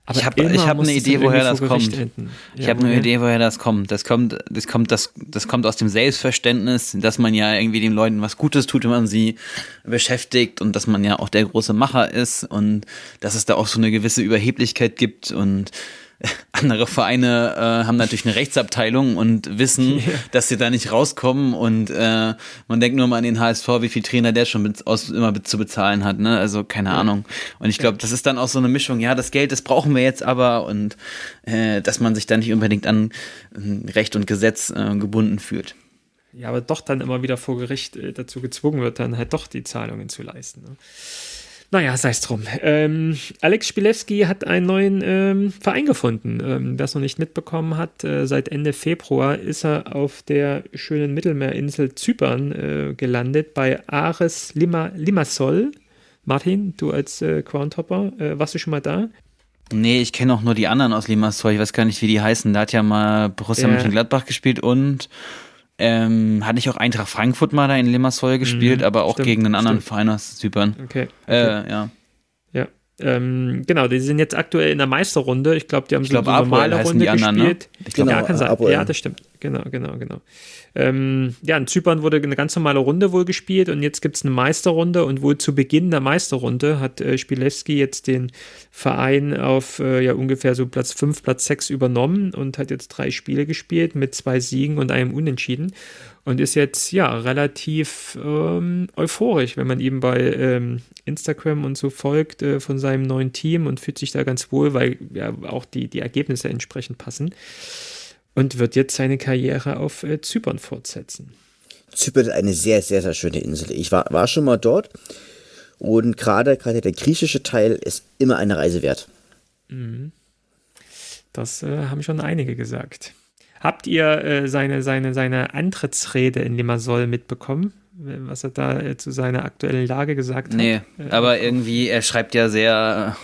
Aber ich habe hab eine Idee, woher das kommt. Enden. Ich ja, habe eine Idee, woher das kommt. Das kommt, das kommt, das, das kommt aus dem Selbstverständnis, dass man ja irgendwie den Leuten was Gutes tut, wenn man sie beschäftigt und dass man ja auch der große Macher ist und dass es da auch so eine gewisse Überheblichkeit gibt und andere Vereine äh, haben natürlich eine Rechtsabteilung und wissen, yeah. dass sie da nicht rauskommen und äh, man denkt nur mal an den HSV, wie viel Trainer der schon aus, immer zu bezahlen hat, ne? Also keine ja. Ahnung. Und ich glaube, das ist dann auch so eine Mischung, ja, das Geld, das brauchen wir jetzt aber und äh, dass man sich da nicht unbedingt an Recht und Gesetz äh, gebunden fühlt. Ja, aber doch dann immer wieder vor Gericht äh, dazu gezwungen wird, dann halt doch die Zahlungen zu leisten. Ne? Naja, sei es drum. Ähm, Alex Spilewski hat einen neuen ähm, Verein gefunden. Ähm, Wer es noch nicht mitbekommen hat, äh, seit Ende Februar ist er auf der schönen Mittelmeerinsel Zypern äh, gelandet bei Ares Lima, Limassol. Martin, du als äh, Groundhopper, äh, warst du schon mal da? Nee, ich kenne auch nur die anderen aus Limassol. Ich weiß gar nicht, wie die heißen. Da hat ja mal Borussia ja. Mönchengladbach gespielt und ähm, hatte ich auch Eintracht Frankfurt mal da in Limassol gespielt, mhm, aber auch stimmt, gegen einen anderen stimmt. Verein aus Zypern. Okay. okay. Äh, ja. Ähm, genau, die sind jetzt aktuell in der Meisterrunde. Ich glaube, die haben ich so glaub, eine normale Runde anderen, gespielt. Ne? Ich glaub, ja, kann sein. Ja, das stimmt. Genau, genau, genau. Ähm, ja, in Zypern wurde eine ganz normale Runde wohl gespielt und jetzt gibt es eine Meisterrunde und wohl zu Beginn der Meisterrunde hat äh, Spilewski jetzt den Verein auf äh, ja ungefähr so Platz 5, Platz 6 übernommen und hat jetzt drei Spiele gespielt mit zwei Siegen und einem Unentschieden und ist jetzt ja relativ ähm, euphorisch, wenn man ihm bei ähm, Instagram und so folgt äh, von seinem neuen Team und fühlt sich da ganz wohl, weil ja auch die, die Ergebnisse entsprechend passen und wird jetzt seine Karriere auf äh, Zypern fortsetzen. Zypern ist eine sehr, sehr, sehr schöne Insel. Ich war, war schon mal dort und gerade, gerade der griechische Teil ist immer eine Reise wert. Mhm. Das äh, haben schon einige gesagt. Habt ihr äh, seine, seine, seine Antrittsrede in Limassol mitbekommen? Was er da äh, zu seiner aktuellen Lage gesagt hat? Nee, äh, aber irgendwie, er schreibt ja sehr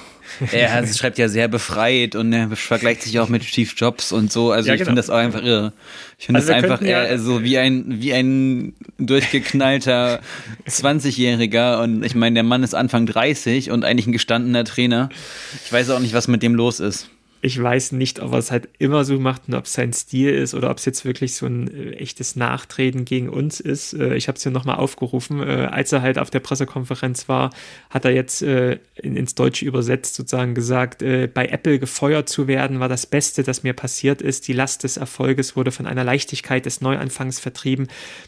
er schreibt ja sehr befreit und er vergleicht sich auch mit Steve Jobs und so. Also ja, ich genau. finde das auch einfach irre. Ich finde also das einfach ja eher so wie ein, wie ein durchgeknallter 20-Jähriger und ich meine, der Mann ist Anfang 30 und eigentlich ein gestandener Trainer. Ich weiß auch nicht, was mit dem los ist. Ich weiß nicht, ob er es halt immer so macht und ob es sein Stil ist oder ob es jetzt wirklich so ein äh, echtes Nachtreten gegen uns ist. Äh, ich habe es ja nochmal aufgerufen. Äh, als er halt auf der Pressekonferenz war, hat er jetzt in, ins Deutsche übersetzt sozusagen gesagt, bei Apple gefeuert zu werden war das Beste, das mir passiert ist. Die Last des Erfolges wurde von einer Leichtigkeit des Neuanfangs vertrieben.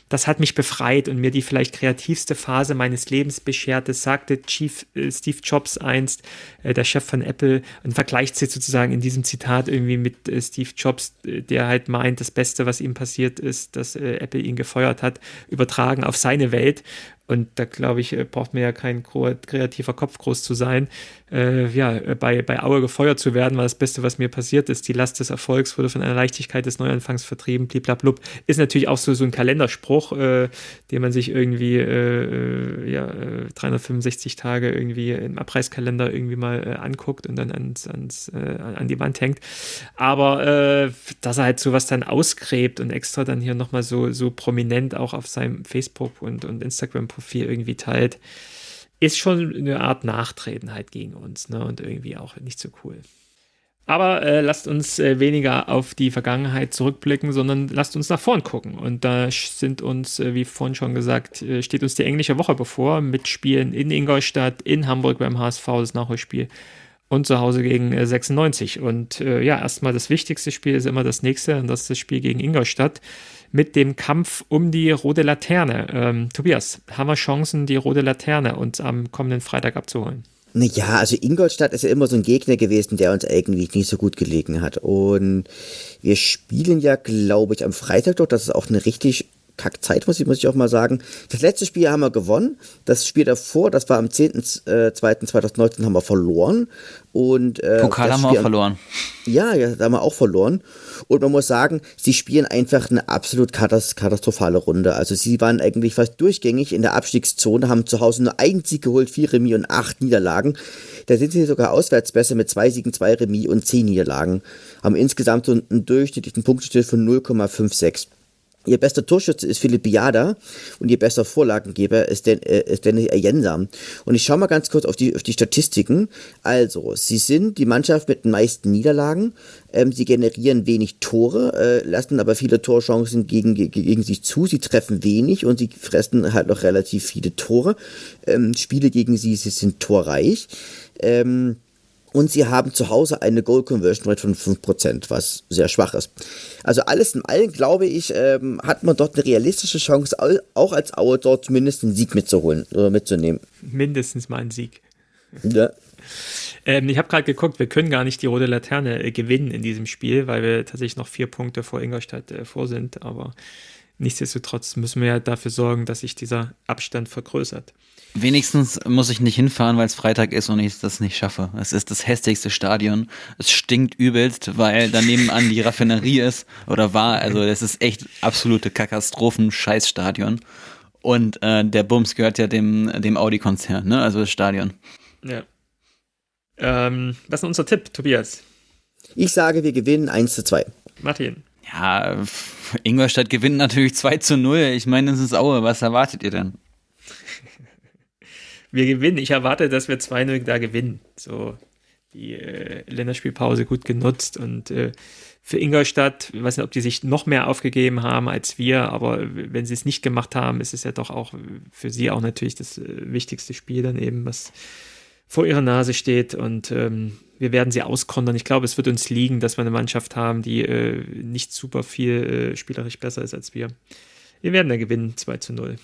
Das hat mich befreit und mir die vielleicht kreativste Phase meines Lebens beschert. Das sagte Chief Steve Jobs einst, der Chef von Apple, und vergleicht sie sozusagen in diesem Zitat irgendwie mit äh, Steve Jobs, äh, der halt meint, das Beste, was ihm passiert ist, dass äh, Apple ihn gefeuert hat, übertragen auf seine Welt. Und da glaube ich, äh, braucht man ja kein kreativer Kopf groß zu sein. Äh, ja, bei, bei Aue gefeuert zu werden, war das Beste, was mir passiert ist. Die Last des Erfolgs wurde von einer Leichtigkeit des Neuanfangs vertrieben, bliblablub. Ist natürlich auch so, so ein Kalenderspruch, äh, den man sich irgendwie äh, äh ja, 365 Tage irgendwie im Abreißkalender irgendwie mal anguckt und dann ans, ans, an die Wand hängt. Aber dass er halt sowas dann ausgräbt und extra dann hier nochmal so, so prominent auch auf seinem Facebook und, und Instagram Profil irgendwie teilt, ist schon eine Art Nachtreten halt gegen uns ne? und irgendwie auch nicht so cool. Aber äh, lasst uns äh, weniger auf die Vergangenheit zurückblicken, sondern lasst uns nach vorn gucken. Und da sind uns, äh, wie vorhin schon gesagt, äh, steht uns die englische Woche bevor mit Spielen in Ingolstadt, in Hamburg beim HSV, das Nachholspiel und zu Hause gegen 96. Äh, und äh, ja, erstmal das wichtigste Spiel ist immer das nächste und das ist das Spiel gegen Ingolstadt mit dem Kampf um die rote Laterne. Ähm, Tobias, haben wir Chancen, die rote Laterne uns am kommenden Freitag abzuholen? Naja, also Ingolstadt ist ja immer so ein Gegner gewesen, der uns irgendwie nicht so gut gelegen hat. Und wir spielen ja, glaube ich, am Freitag doch. Das ist auch eine richtig Kackzeit, muss ich, muss ich auch mal sagen. Das letzte Spiel haben wir gewonnen. Das Spiel davor, das war am 10.2.2019, äh, haben wir verloren. Und, äh, Pokal haben wir auch verloren. Ja, ja, da haben wir auch verloren. Und man muss sagen, sie spielen einfach eine absolut katastrophale Runde. Also sie waren eigentlich fast durchgängig in der Abstiegszone, haben zu Hause nur einen Sieg geholt, vier Remis und acht Niederlagen. Da sind sie sogar auswärts besser mit zwei Siegen, zwei Remis und zehn Niederlagen. Haben insgesamt so einen durchschnittlichen Punkteschnitt von 0,56. Ihr bester Torschütze ist Philipp Biada und ihr bester Vorlagengeber ist, Den, äh, ist Dennis Ayensa. Und ich schaue mal ganz kurz auf die, auf die Statistiken. Also, sie sind die Mannschaft mit den meisten Niederlagen. Ähm, sie generieren wenig Tore, äh, lassen aber viele Torchancen gegen, gegen sich zu. Sie treffen wenig und sie fressen halt noch relativ viele Tore. Ähm, Spiele gegen sie, sie sind torreich. Ähm, und sie haben zu Hause eine Goal Conversion Rate von 5%, was sehr schwach ist. Also alles in allem, glaube ich, ähm, hat man dort eine realistische Chance, auch als Aue dort zumindest einen Sieg mitzuholen oder mitzunehmen. Mindestens mal einen Sieg. Ja. Ähm, ich habe gerade geguckt, wir können gar nicht die rote Laterne äh, gewinnen in diesem Spiel, weil wir tatsächlich noch vier Punkte vor Ingolstadt äh, vor sind. Aber nichtsdestotrotz müssen wir ja dafür sorgen, dass sich dieser Abstand vergrößert. Wenigstens muss ich nicht hinfahren, weil es Freitag ist und ich das nicht schaffe. Es ist das hässlichste Stadion. Es stinkt übelst, weil daneben an die Raffinerie ist oder war. Also es ist echt absolute Katastrophen-Scheißstadion. Und äh, der Bums gehört ja dem, dem Audi-Konzern, ne? Also das Stadion. Ja. Ähm, was ist unser Tipp, Tobias? Ich sage, wir gewinnen 1 zu 2. Martin. Ja, Ingolstadt gewinnt natürlich 2 zu 0. Ich meine, das ist Aue. Was erwartet ihr denn? Wir gewinnen. Ich erwarte, dass wir 2-0 da gewinnen. So die äh, Länderspielpause gut genutzt und äh, für Ingolstadt, ich weiß nicht, ob die sich noch mehr aufgegeben haben als wir, aber wenn sie es nicht gemacht haben, ist es ja doch auch für sie auch natürlich das äh, wichtigste Spiel dann eben, was vor ihrer Nase steht und ähm, wir werden sie auskontern. Ich glaube, es wird uns liegen, dass wir eine Mannschaft haben, die äh, nicht super viel äh, spielerisch besser ist als wir. Wir werden da gewinnen, 2 zu 0.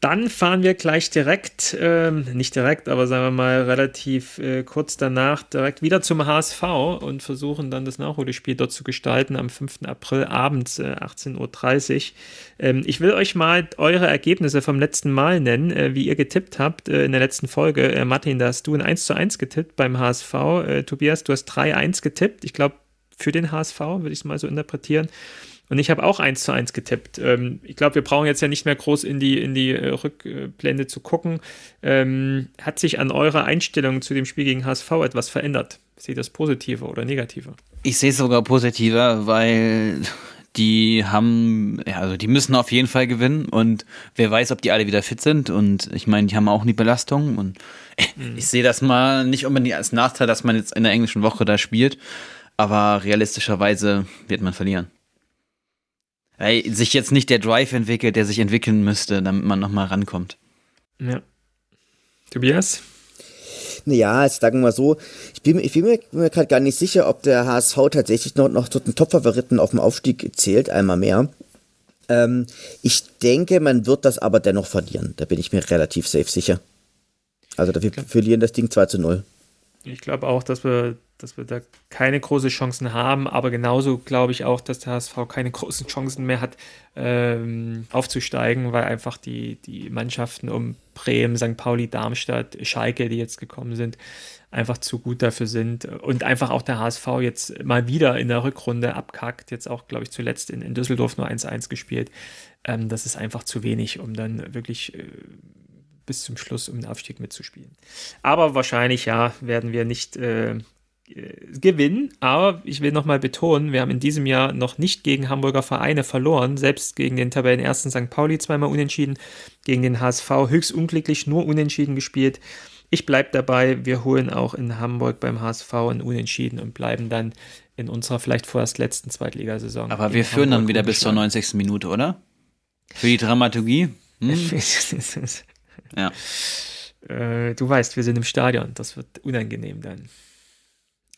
Dann fahren wir gleich direkt, ähm, nicht direkt, aber sagen wir mal relativ äh, kurz danach direkt wieder zum HSV und versuchen dann das Nachholspiel dort zu gestalten am 5. April abends äh, 18.30 Uhr. Ähm, ich will euch mal eure Ergebnisse vom letzten Mal nennen, äh, wie ihr getippt habt äh, in der letzten Folge. Äh, Martin, da hast du ein 1 zu 1 getippt beim HSV. Äh, Tobias, du hast 3-1 getippt. Ich glaube, für den HSV würde ich es mal so interpretieren. Und ich habe auch eins zu eins getippt. Ähm, ich glaube, wir brauchen jetzt ja nicht mehr groß in die, in die äh, Rückblende zu gucken. Ähm, hat sich an eurer Einstellung zu dem Spiel gegen HSV etwas verändert? Seht das positiver oder negativer? Ich sehe es sogar positiver, weil die haben, ja, also die müssen auf jeden Fall gewinnen und wer weiß, ob die alle wieder fit sind und ich meine, die haben auch nie Belastung und mhm. ich sehe das mal nicht unbedingt als Nachteil, dass man jetzt in der englischen Woche da spielt, aber realistischerweise wird man verlieren. Weil sich jetzt nicht der Drive entwickelt, der sich entwickeln müsste, damit man nochmal rankommt. Ja. Tobias? Naja, jetzt sagen wir mal so, ich bin, ich bin mir, mir gerade gar nicht sicher, ob der HSV tatsächlich noch, noch zu den Top-Favoriten auf dem Aufstieg zählt, einmal mehr. Ähm, ich denke, man wird das aber dennoch verlieren. Da bin ich mir relativ safe sicher. Also wir verlieren das Ding 2 zu 0. Ich glaube auch, dass wir dass wir da keine großen Chancen haben, aber genauso glaube ich auch, dass der HSV keine großen Chancen mehr hat, ähm, aufzusteigen, weil einfach die, die Mannschaften um Bremen, St. Pauli, Darmstadt, Schalke, die jetzt gekommen sind, einfach zu gut dafür sind und einfach auch der HSV jetzt mal wieder in der Rückrunde abkackt, jetzt auch, glaube ich, zuletzt in, in Düsseldorf nur 1-1 gespielt. Ähm, das ist einfach zu wenig, um dann wirklich äh, bis zum Schluss um den Aufstieg mitzuspielen. Aber wahrscheinlich, ja, werden wir nicht äh, äh, gewinnen, aber ich will nochmal betonen, wir haben in diesem Jahr noch nicht gegen Hamburger Vereine verloren, selbst gegen den Tabellenersten St. Pauli zweimal unentschieden, gegen den HSV höchst unglücklich nur unentschieden gespielt. Ich bleibe dabei, wir holen auch in Hamburg beim HSV ein Unentschieden und bleiben dann in unserer vielleicht vorerst letzten Zweitligasaison. Aber wir führen Hamburg dann wieder bis zur 90. Minute, oder? Für die Dramaturgie? Hm? ja. Äh, du weißt, wir sind im Stadion, das wird unangenehm dann.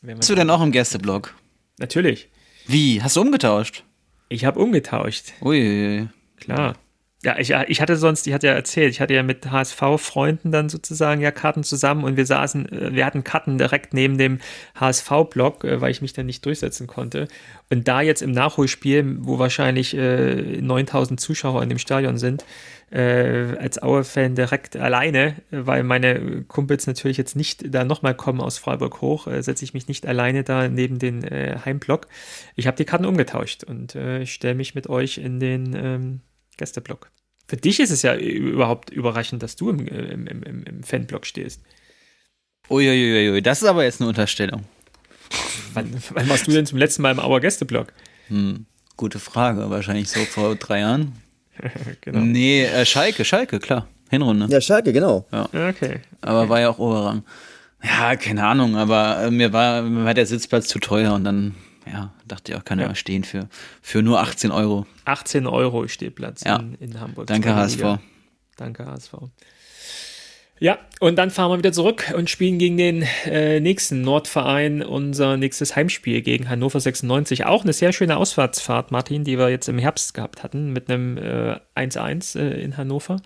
Bist du denn auch im Gästeblog? Natürlich. Wie? Hast du umgetauscht? Ich habe umgetauscht. Ui. Klar. Ja, ich, ich hatte sonst, ich hatte ja erzählt, ich hatte ja mit HSV-Freunden dann sozusagen ja Karten zusammen und wir saßen, äh, wir hatten Karten direkt neben dem HSV-Block, äh, weil ich mich dann nicht durchsetzen konnte. Und da jetzt im Nachholspiel, wo wahrscheinlich äh, 9000 Zuschauer in dem Stadion sind, äh, als Aue-Fan direkt alleine, weil meine Kumpels natürlich jetzt nicht da nochmal kommen aus Freiburg hoch, äh, setze ich mich nicht alleine da neben den äh, Heimblock. Ich habe die Karten umgetauscht und äh, stelle mich mit euch in den ähm, Gästeblock. Für dich ist es ja überhaupt überraschend, dass du im, im, im, im Fanblock stehst. Uiuiui, das ist aber jetzt eine Unterstellung. Wann, wann warst du denn zum letzten Mal im Auer Gästeblock? Hm, gute Frage, wahrscheinlich so vor drei Jahren. genau. Nee, äh, Schalke, Schalke, klar. Hinrunde. Ja, Schalke, genau. Ja. Okay. Aber war ja auch Oberrang. Ja, keine Ahnung, aber äh, mir, war, mir war der Sitzplatz zu teuer und dann, ja, dachte ich auch, kann ja, ja stehen für, für nur 18 Euro. 18 Euro Stehplatz ja. in, in Hamburg. Danke, HSV. Danke, HSV. Ja, und dann fahren wir wieder zurück und spielen gegen den äh, nächsten Nordverein unser nächstes Heimspiel gegen Hannover 96. Auch eine sehr schöne Auswärtsfahrt, Martin, die wir jetzt im Herbst gehabt hatten mit einem 1-1 äh, äh, in Hannover.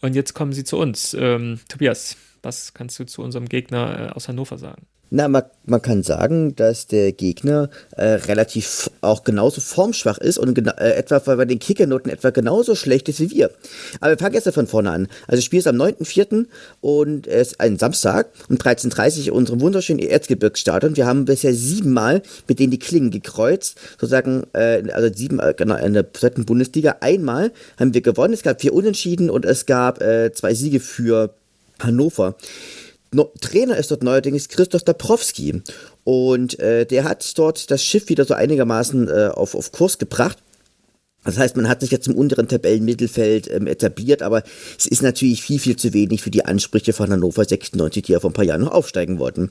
Und jetzt kommen sie zu uns. Ähm, Tobias, was kannst du zu unserem Gegner äh, aus Hannover sagen? Na, man, man kann sagen, dass der Gegner äh, relativ auch genauso formschwach ist und äh, etwa bei den Kickernoten etwa genauso schlecht ist wie wir. Aber wir fangen erst von vorne an. Also das Spiel ist am 9.4. und es ist ein Samstag um 13.30 Uhr unserem wunderschönen Erzgebirgsstadion. Wir haben bisher siebenmal mit denen die Klingen gekreuzt, sozusagen, äh, also sieben, äh, genau, in der zweiten Bundesliga. Einmal haben wir gewonnen, es gab vier Unentschieden und es gab äh, zwei Siege für Hannover. No, Trainer ist dort neuerdings Christoph Dabrowski und äh, der hat dort das Schiff wieder so einigermaßen äh, auf, auf Kurs gebracht. Das heißt, man hat sich jetzt im unteren Tabellenmittelfeld ähm, etabliert, aber es ist natürlich viel, viel zu wenig für die Ansprüche von Hannover 96, die ja vor ein paar Jahren noch aufsteigen wollten.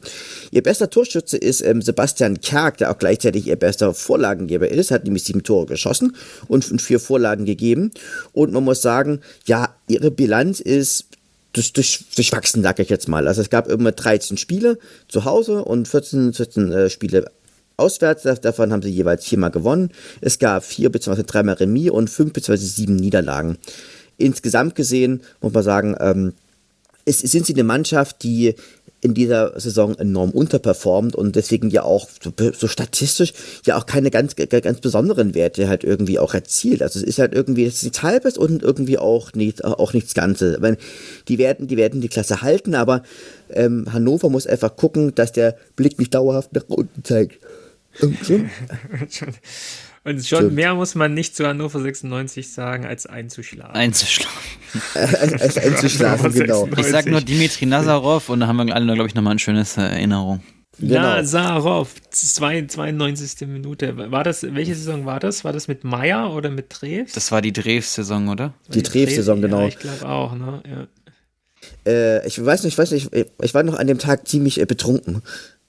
Ihr bester Torschütze ist ähm, Sebastian Kerk, der auch gleichzeitig ihr bester Vorlagengeber ist, hat nämlich sieben Tore geschossen und vier Vorlagen gegeben. Und man muss sagen, ja, ihre Bilanz ist durch, durch, durchwachsen, sag ich jetzt mal. Also es gab immer 13 Spiele zu Hause und 14, 14 äh, Spiele auswärts. Davon haben sie jeweils viermal gewonnen. Es gab vier bzw. dreimal Remis und fünf bzw. sieben Niederlagen. Insgesamt gesehen muss man sagen, ähm, es, sind sie eine Mannschaft, die in dieser Saison enorm unterperformt und deswegen ja auch so, statistisch ja auch keine ganz, ganz besonderen Werte halt irgendwie auch erzielt. Also es ist halt irgendwie es ist nichts Halbes und irgendwie auch, nicht, auch nichts Ganze. Meine, die werden, die werden die Klasse halten, aber ähm, Hannover muss einfach gucken, dass der Blick nicht dauerhaft nach unten zeigt. Und schon mehr muss man nicht zu Hannover 96 sagen, als einzuschlafen. Einzuschlafen. als, als einzuschlafen, genau. Ich sag nur Dimitri Nazarov und da haben wir alle, glaube ich, nochmal ein schönes Erinnerung. Genau. Nazarov, 92. Minute. War das, welche Saison war das? War das mit Meier oder mit Dreves? Das war die Dreves-Saison, oder? Die, die Dreves-Saison, genau. Ja, ich glaube auch, ne? Ja. Äh, ich weiß nicht, ich weiß nicht, ich, ich war noch an dem Tag ziemlich äh, betrunken.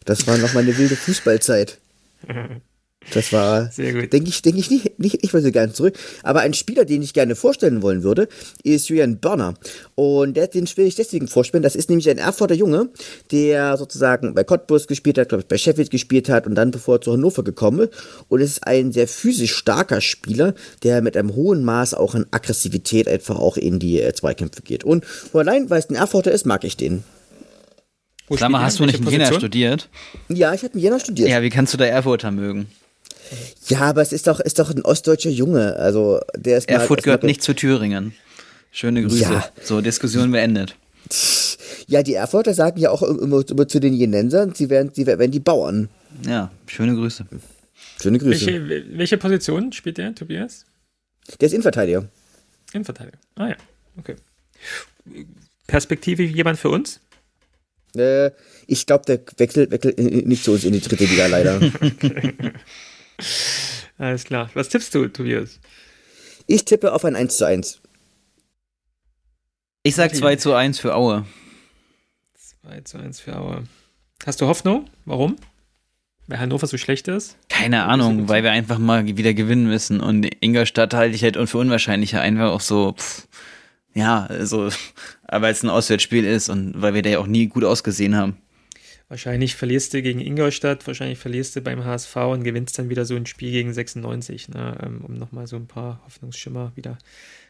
Das war noch meine wilde Fußballzeit. Das war, denke ich, denke ich nicht, nicht, nicht mehr so gerne zurück. Aber ein Spieler, den ich gerne vorstellen wollen würde, ist Julian Börner. Und der, den will ich deswegen vorstellen. Das ist nämlich ein Erfurter Junge, der sozusagen bei Cottbus gespielt hat, glaube ich, bei Sheffield gespielt hat und dann bevor er zu Hannover gekommen ist. Und es ist ein sehr physisch starker Spieler, der mit einem hohen Maß auch an Aggressivität einfach auch in die äh, Zweikämpfe geht. Und allein, weil es ein Erfurter ist, mag ich den. Sag mal, hast du nicht in Jena studiert? Ja, ich habe in Jena studiert. Ja, wie kannst du da Erfurter mögen? Ja, aber es ist doch, ist doch ein ostdeutscher Junge. Also der ist Erfurt mal, gehört nicht zu Thüringen. Schöne Grüße. Ja. So, Diskussion beendet. Ja, die Erfurter sagen ja auch immer, immer zu den Jenensern, sie werden, sie werden die Bauern. Ja, schöne Grüße. Schöne Grüße. Welche, welche Position spielt der, Tobias? Der ist Innenverteidiger. Innenverteidiger. Ah ja, okay. Perspektive jemand für uns? Äh, ich glaube, der wechselt, wechselt nicht zu uns in die dritte Liga leider. okay. Alles klar. Was tippst du, Tobias? Ich tippe auf ein 1 zu 1. Ich sag 2 zu 1 für Aue. 2 zu 1 für Aue. Hast du Hoffnung? Warum? Weil Hannover so schlecht ist? Keine Ahnung, weil wir einfach mal wieder gewinnen müssen. Und Ingolstadt halte ich halt für unwahrscheinlicher einfach auch so, pff, ja, also, weil es ein Auswärtsspiel ist und weil wir da ja auch nie gut ausgesehen haben. Wahrscheinlich verlierst du gegen Ingolstadt, wahrscheinlich verlierst du beim HSV und gewinnst dann wieder so ein Spiel gegen 96, ne, ähm, um nochmal so ein paar Hoffnungsschimmer wieder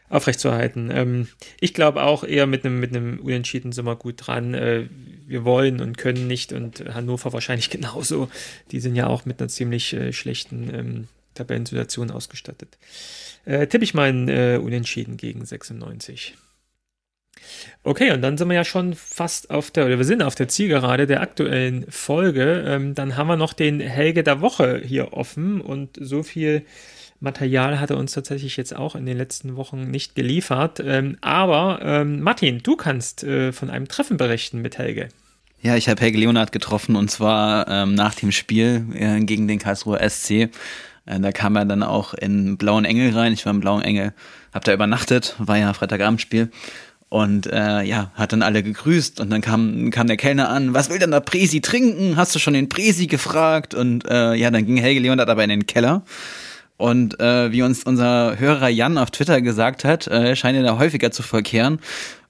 aufrechtzuerhalten. Ähm, ich glaube auch eher mit einem mit Unentschieden sind wir gut dran. Äh, wir wollen und können nicht und Hannover wahrscheinlich genauso. Die sind ja auch mit einer ziemlich äh, schlechten ähm, Tabellensituation ausgestattet. Äh, tippe ich mal ein Unentschieden gegen 96. Okay, und dann sind wir ja schon fast auf der, oder wir sind auf der Zielgerade der aktuellen Folge. Ähm, dann haben wir noch den Helge der Woche hier offen und so viel Material hat er uns tatsächlich jetzt auch in den letzten Wochen nicht geliefert. Ähm, aber ähm, Martin, du kannst äh, von einem Treffen berichten mit Helge. Ja, ich habe Helge Leonard getroffen und zwar ähm, nach dem Spiel äh, gegen den Karlsruher SC. Äh, da kam er dann auch in Blauen Engel rein. Ich war im Blauen Engel, habe da übernachtet, war ja Freitagabendspiel und äh, ja, hat dann alle gegrüßt und dann kam, kam der Kellner an, was will denn der Presi trinken? Hast du schon den Presi gefragt? Und äh, ja, dann ging Helge Leonard aber in den Keller. Und äh, wie uns unser Hörer Jan auf Twitter gesagt hat, äh, scheint er da häufiger zu verkehren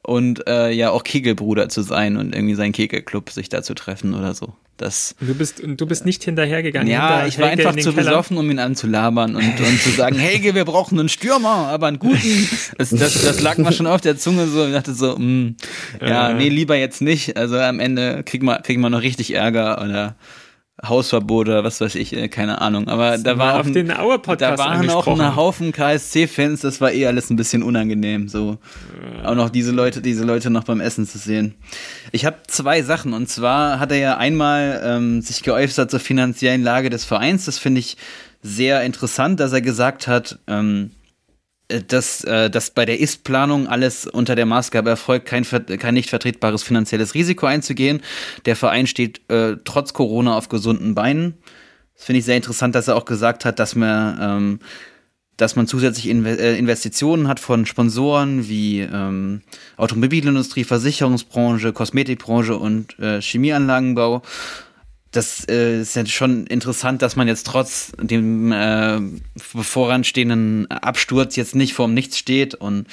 und äh, ja auch Kegelbruder zu sein und irgendwie seinen Kegelclub sich da zu treffen oder so. Das, du bist, du bist nicht hinterhergegangen. Ja, ich war Helge einfach zu Keller. besoffen, um ihn anzulabern und, und zu sagen, Helge, wir brauchen einen Stürmer, aber einen guten. Das, das, das lag mir schon auf der Zunge so und dachte so, mh, mm, ja, äh. nee, lieber jetzt nicht. Also am Ende kriegt man, kriegt man noch richtig Ärger oder Hausverbot oder was weiß ich, äh, keine Ahnung. Aber da war auch, ein, da waren auch ein Haufen KSC-Fans, das war eh alles ein bisschen unangenehm, so ja. auch noch diese Leute, diese Leute noch beim Essen zu sehen. Ich habe zwei Sachen und zwar hat er ja einmal ähm, sich geäußert zur finanziellen Lage des Vereins. Das finde ich sehr interessant, dass er gesagt hat, ähm, äh, dass, äh, dass bei der Ist-Planung alles unter der Maßgabe erfolgt, kein, kein nicht vertretbares finanzielles Risiko einzugehen. Der Verein steht äh, trotz Corona auf gesunden Beinen. Das finde ich sehr interessant, dass er auch gesagt hat, dass man, ähm, dass man zusätzlich äh, Investitionen hat von Sponsoren wie ähm, Automobilindustrie, Versicherungsbranche, Kosmetikbranche und äh, Chemieanlagenbau das äh, ist ja schon interessant, dass man jetzt trotz dem äh, voranstehenden Absturz jetzt nicht vorm Nichts steht und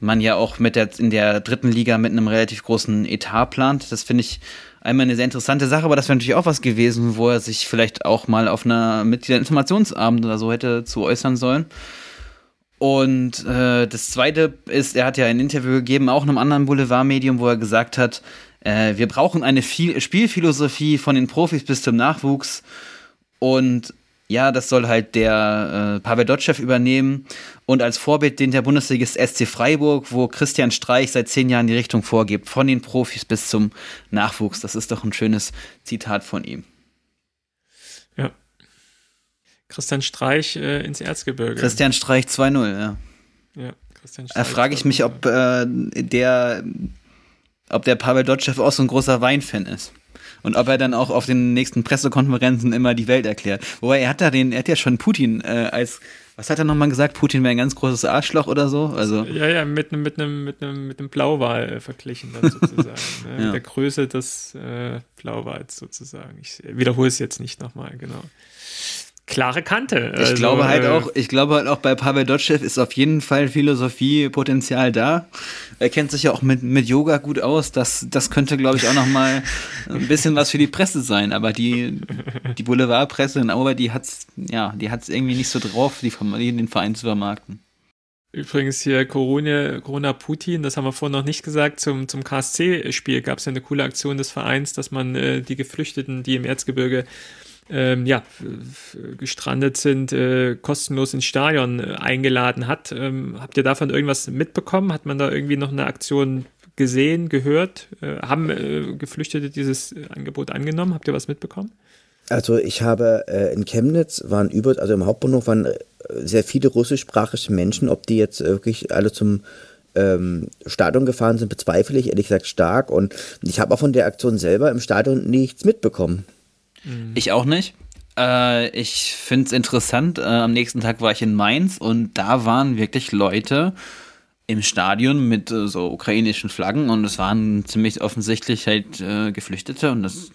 man ja auch mit der in der dritten Liga mit einem relativ großen Etat plant. Das finde ich einmal eine sehr interessante Sache, aber das wäre natürlich auch was gewesen, wo er sich vielleicht auch mal auf einer Mitgliederinformationsabend oder so hätte zu äußern sollen. Und äh, das zweite ist, er hat ja ein Interview gegeben, auch einem anderen Boulevardmedium, wo er gesagt hat, äh, wir brauchen eine viel Spielphilosophie von den Profis bis zum Nachwuchs. Und ja, das soll halt der äh, Pavel Dotschew übernehmen. Und als Vorbild den der Bundesligist SC Freiburg, wo Christian Streich seit zehn Jahren die Richtung vorgibt, von den Profis bis zum Nachwuchs. Das ist doch ein schönes Zitat von ihm. Ja. Christian Streich äh, ins Erzgebirge. Christian Streich 2-0, ja. Ja, Christian Streich. Da frage ich mich, ob äh, der ob der Pavel Dotschew auch so ein großer Weinfan ist. Und ob er dann auch auf den nächsten Pressekonferenzen immer die Welt erklärt. Wobei er hat da den, er hat ja schon Putin äh, als was hat er nochmal gesagt? Putin wäre ein ganz großes Arschloch oder so? Also ja, ja, mit einem mit einem mit einem mit einem Blauwal verglichen dann sozusagen. ne? ja. Mit der Größe des äh, Blauwals sozusagen. Ich wiederhole es jetzt nicht nochmal, genau klare Kante. Ich also, glaube halt äh, auch, ich glaube halt auch bei Pavel Dotschew ist auf jeden Fall Philosophiepotenzial da. Er kennt sich ja auch mit, mit Yoga gut aus. Das, das könnte, glaube ich, auch noch mal ein bisschen was für die Presse sein. Aber die, die Boulevardpresse in Aue, die hat's, ja, die hat's irgendwie nicht so drauf, die, den Verein zu vermarkten. Übrigens hier Corona, Corona Putin, das haben wir vorhin noch nicht gesagt, zum, zum KSC-Spiel gab es ja eine coole Aktion des Vereins, dass man äh, die Geflüchteten, die im Erzgebirge ähm, ja, gestrandet sind, äh, kostenlos ins Stadion äh, eingeladen hat. Ähm, habt ihr davon irgendwas mitbekommen? Hat man da irgendwie noch eine Aktion gesehen, gehört? Äh, haben äh, Geflüchtete dieses Angebot angenommen? Habt ihr was mitbekommen? Also ich habe äh, in Chemnitz waren über, also im Hauptbahnhof waren äh, sehr viele russischsprachige Menschen. Ob die jetzt wirklich alle zum ähm, Stadion gefahren sind, bezweifle ich ehrlich gesagt stark. Und ich habe auch von der Aktion selber im Stadion nichts mitbekommen. Mhm. Ich auch nicht. Äh, ich finde es interessant. Äh, am nächsten Tag war ich in Mainz und da waren wirklich Leute im Stadion mit äh, so ukrainischen Flaggen und es waren ziemlich offensichtlich halt äh, Geflüchtete und das,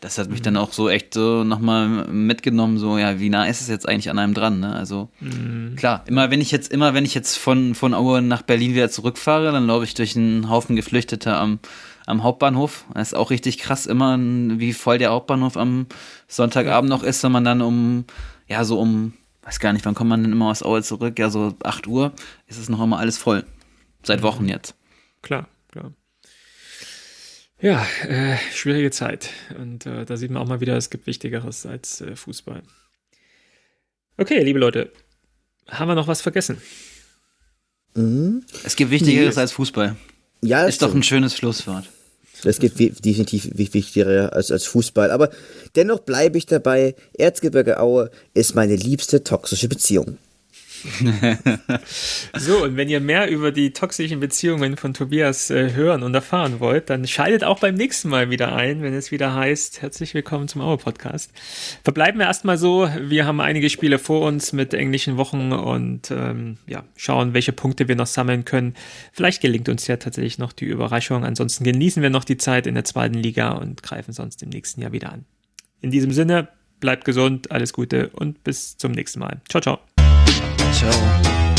das hat mich mhm. dann auch so echt so nochmal mitgenommen, so, ja, wie nah ist es jetzt eigentlich an einem dran, ne? Also, mhm. klar, immer wenn ich jetzt, immer wenn ich jetzt von, von Aue nach Berlin wieder zurückfahre, dann laufe ich durch einen Haufen Geflüchteter am, am Hauptbahnhof. Das ist auch richtig krass immer, wie voll der Hauptbahnhof am Sonntagabend noch ist, wenn man dann um, ja, so um, weiß gar nicht, wann kommt man denn immer aus Aue zurück? Ja, so 8 Uhr ist es noch immer alles voll. Seit Wochen jetzt. Klar, klar. Ja, äh, schwierige Zeit. Und äh, da sieht man auch mal wieder, es gibt Wichtigeres als äh, Fußball. Okay, liebe Leute, haben wir noch was vergessen? Mhm. Es gibt Wichtigeres nee. als Fußball. Ja, ist stimmt. doch ein schönes Schlusswort. Das geht definitiv wichtiger als, als Fußball. Aber dennoch bleibe ich dabei, Erzgebirge Aue ist meine liebste toxische Beziehung. so, und wenn ihr mehr über die toxischen Beziehungen von Tobias äh, hören und erfahren wollt, dann schaltet auch beim nächsten Mal wieder ein, wenn es wieder heißt, herzlich willkommen zum Auer Podcast. Verbleiben wir erstmal so, wir haben einige Spiele vor uns mit englischen Wochen und ähm, ja, schauen, welche Punkte wir noch sammeln können. Vielleicht gelingt uns ja tatsächlich noch die Überraschung. Ansonsten genießen wir noch die Zeit in der zweiten Liga und greifen sonst im nächsten Jahr wieder an. In diesem Sinne, bleibt gesund, alles Gute und bis zum nächsten Mal. Ciao, ciao. Ciao.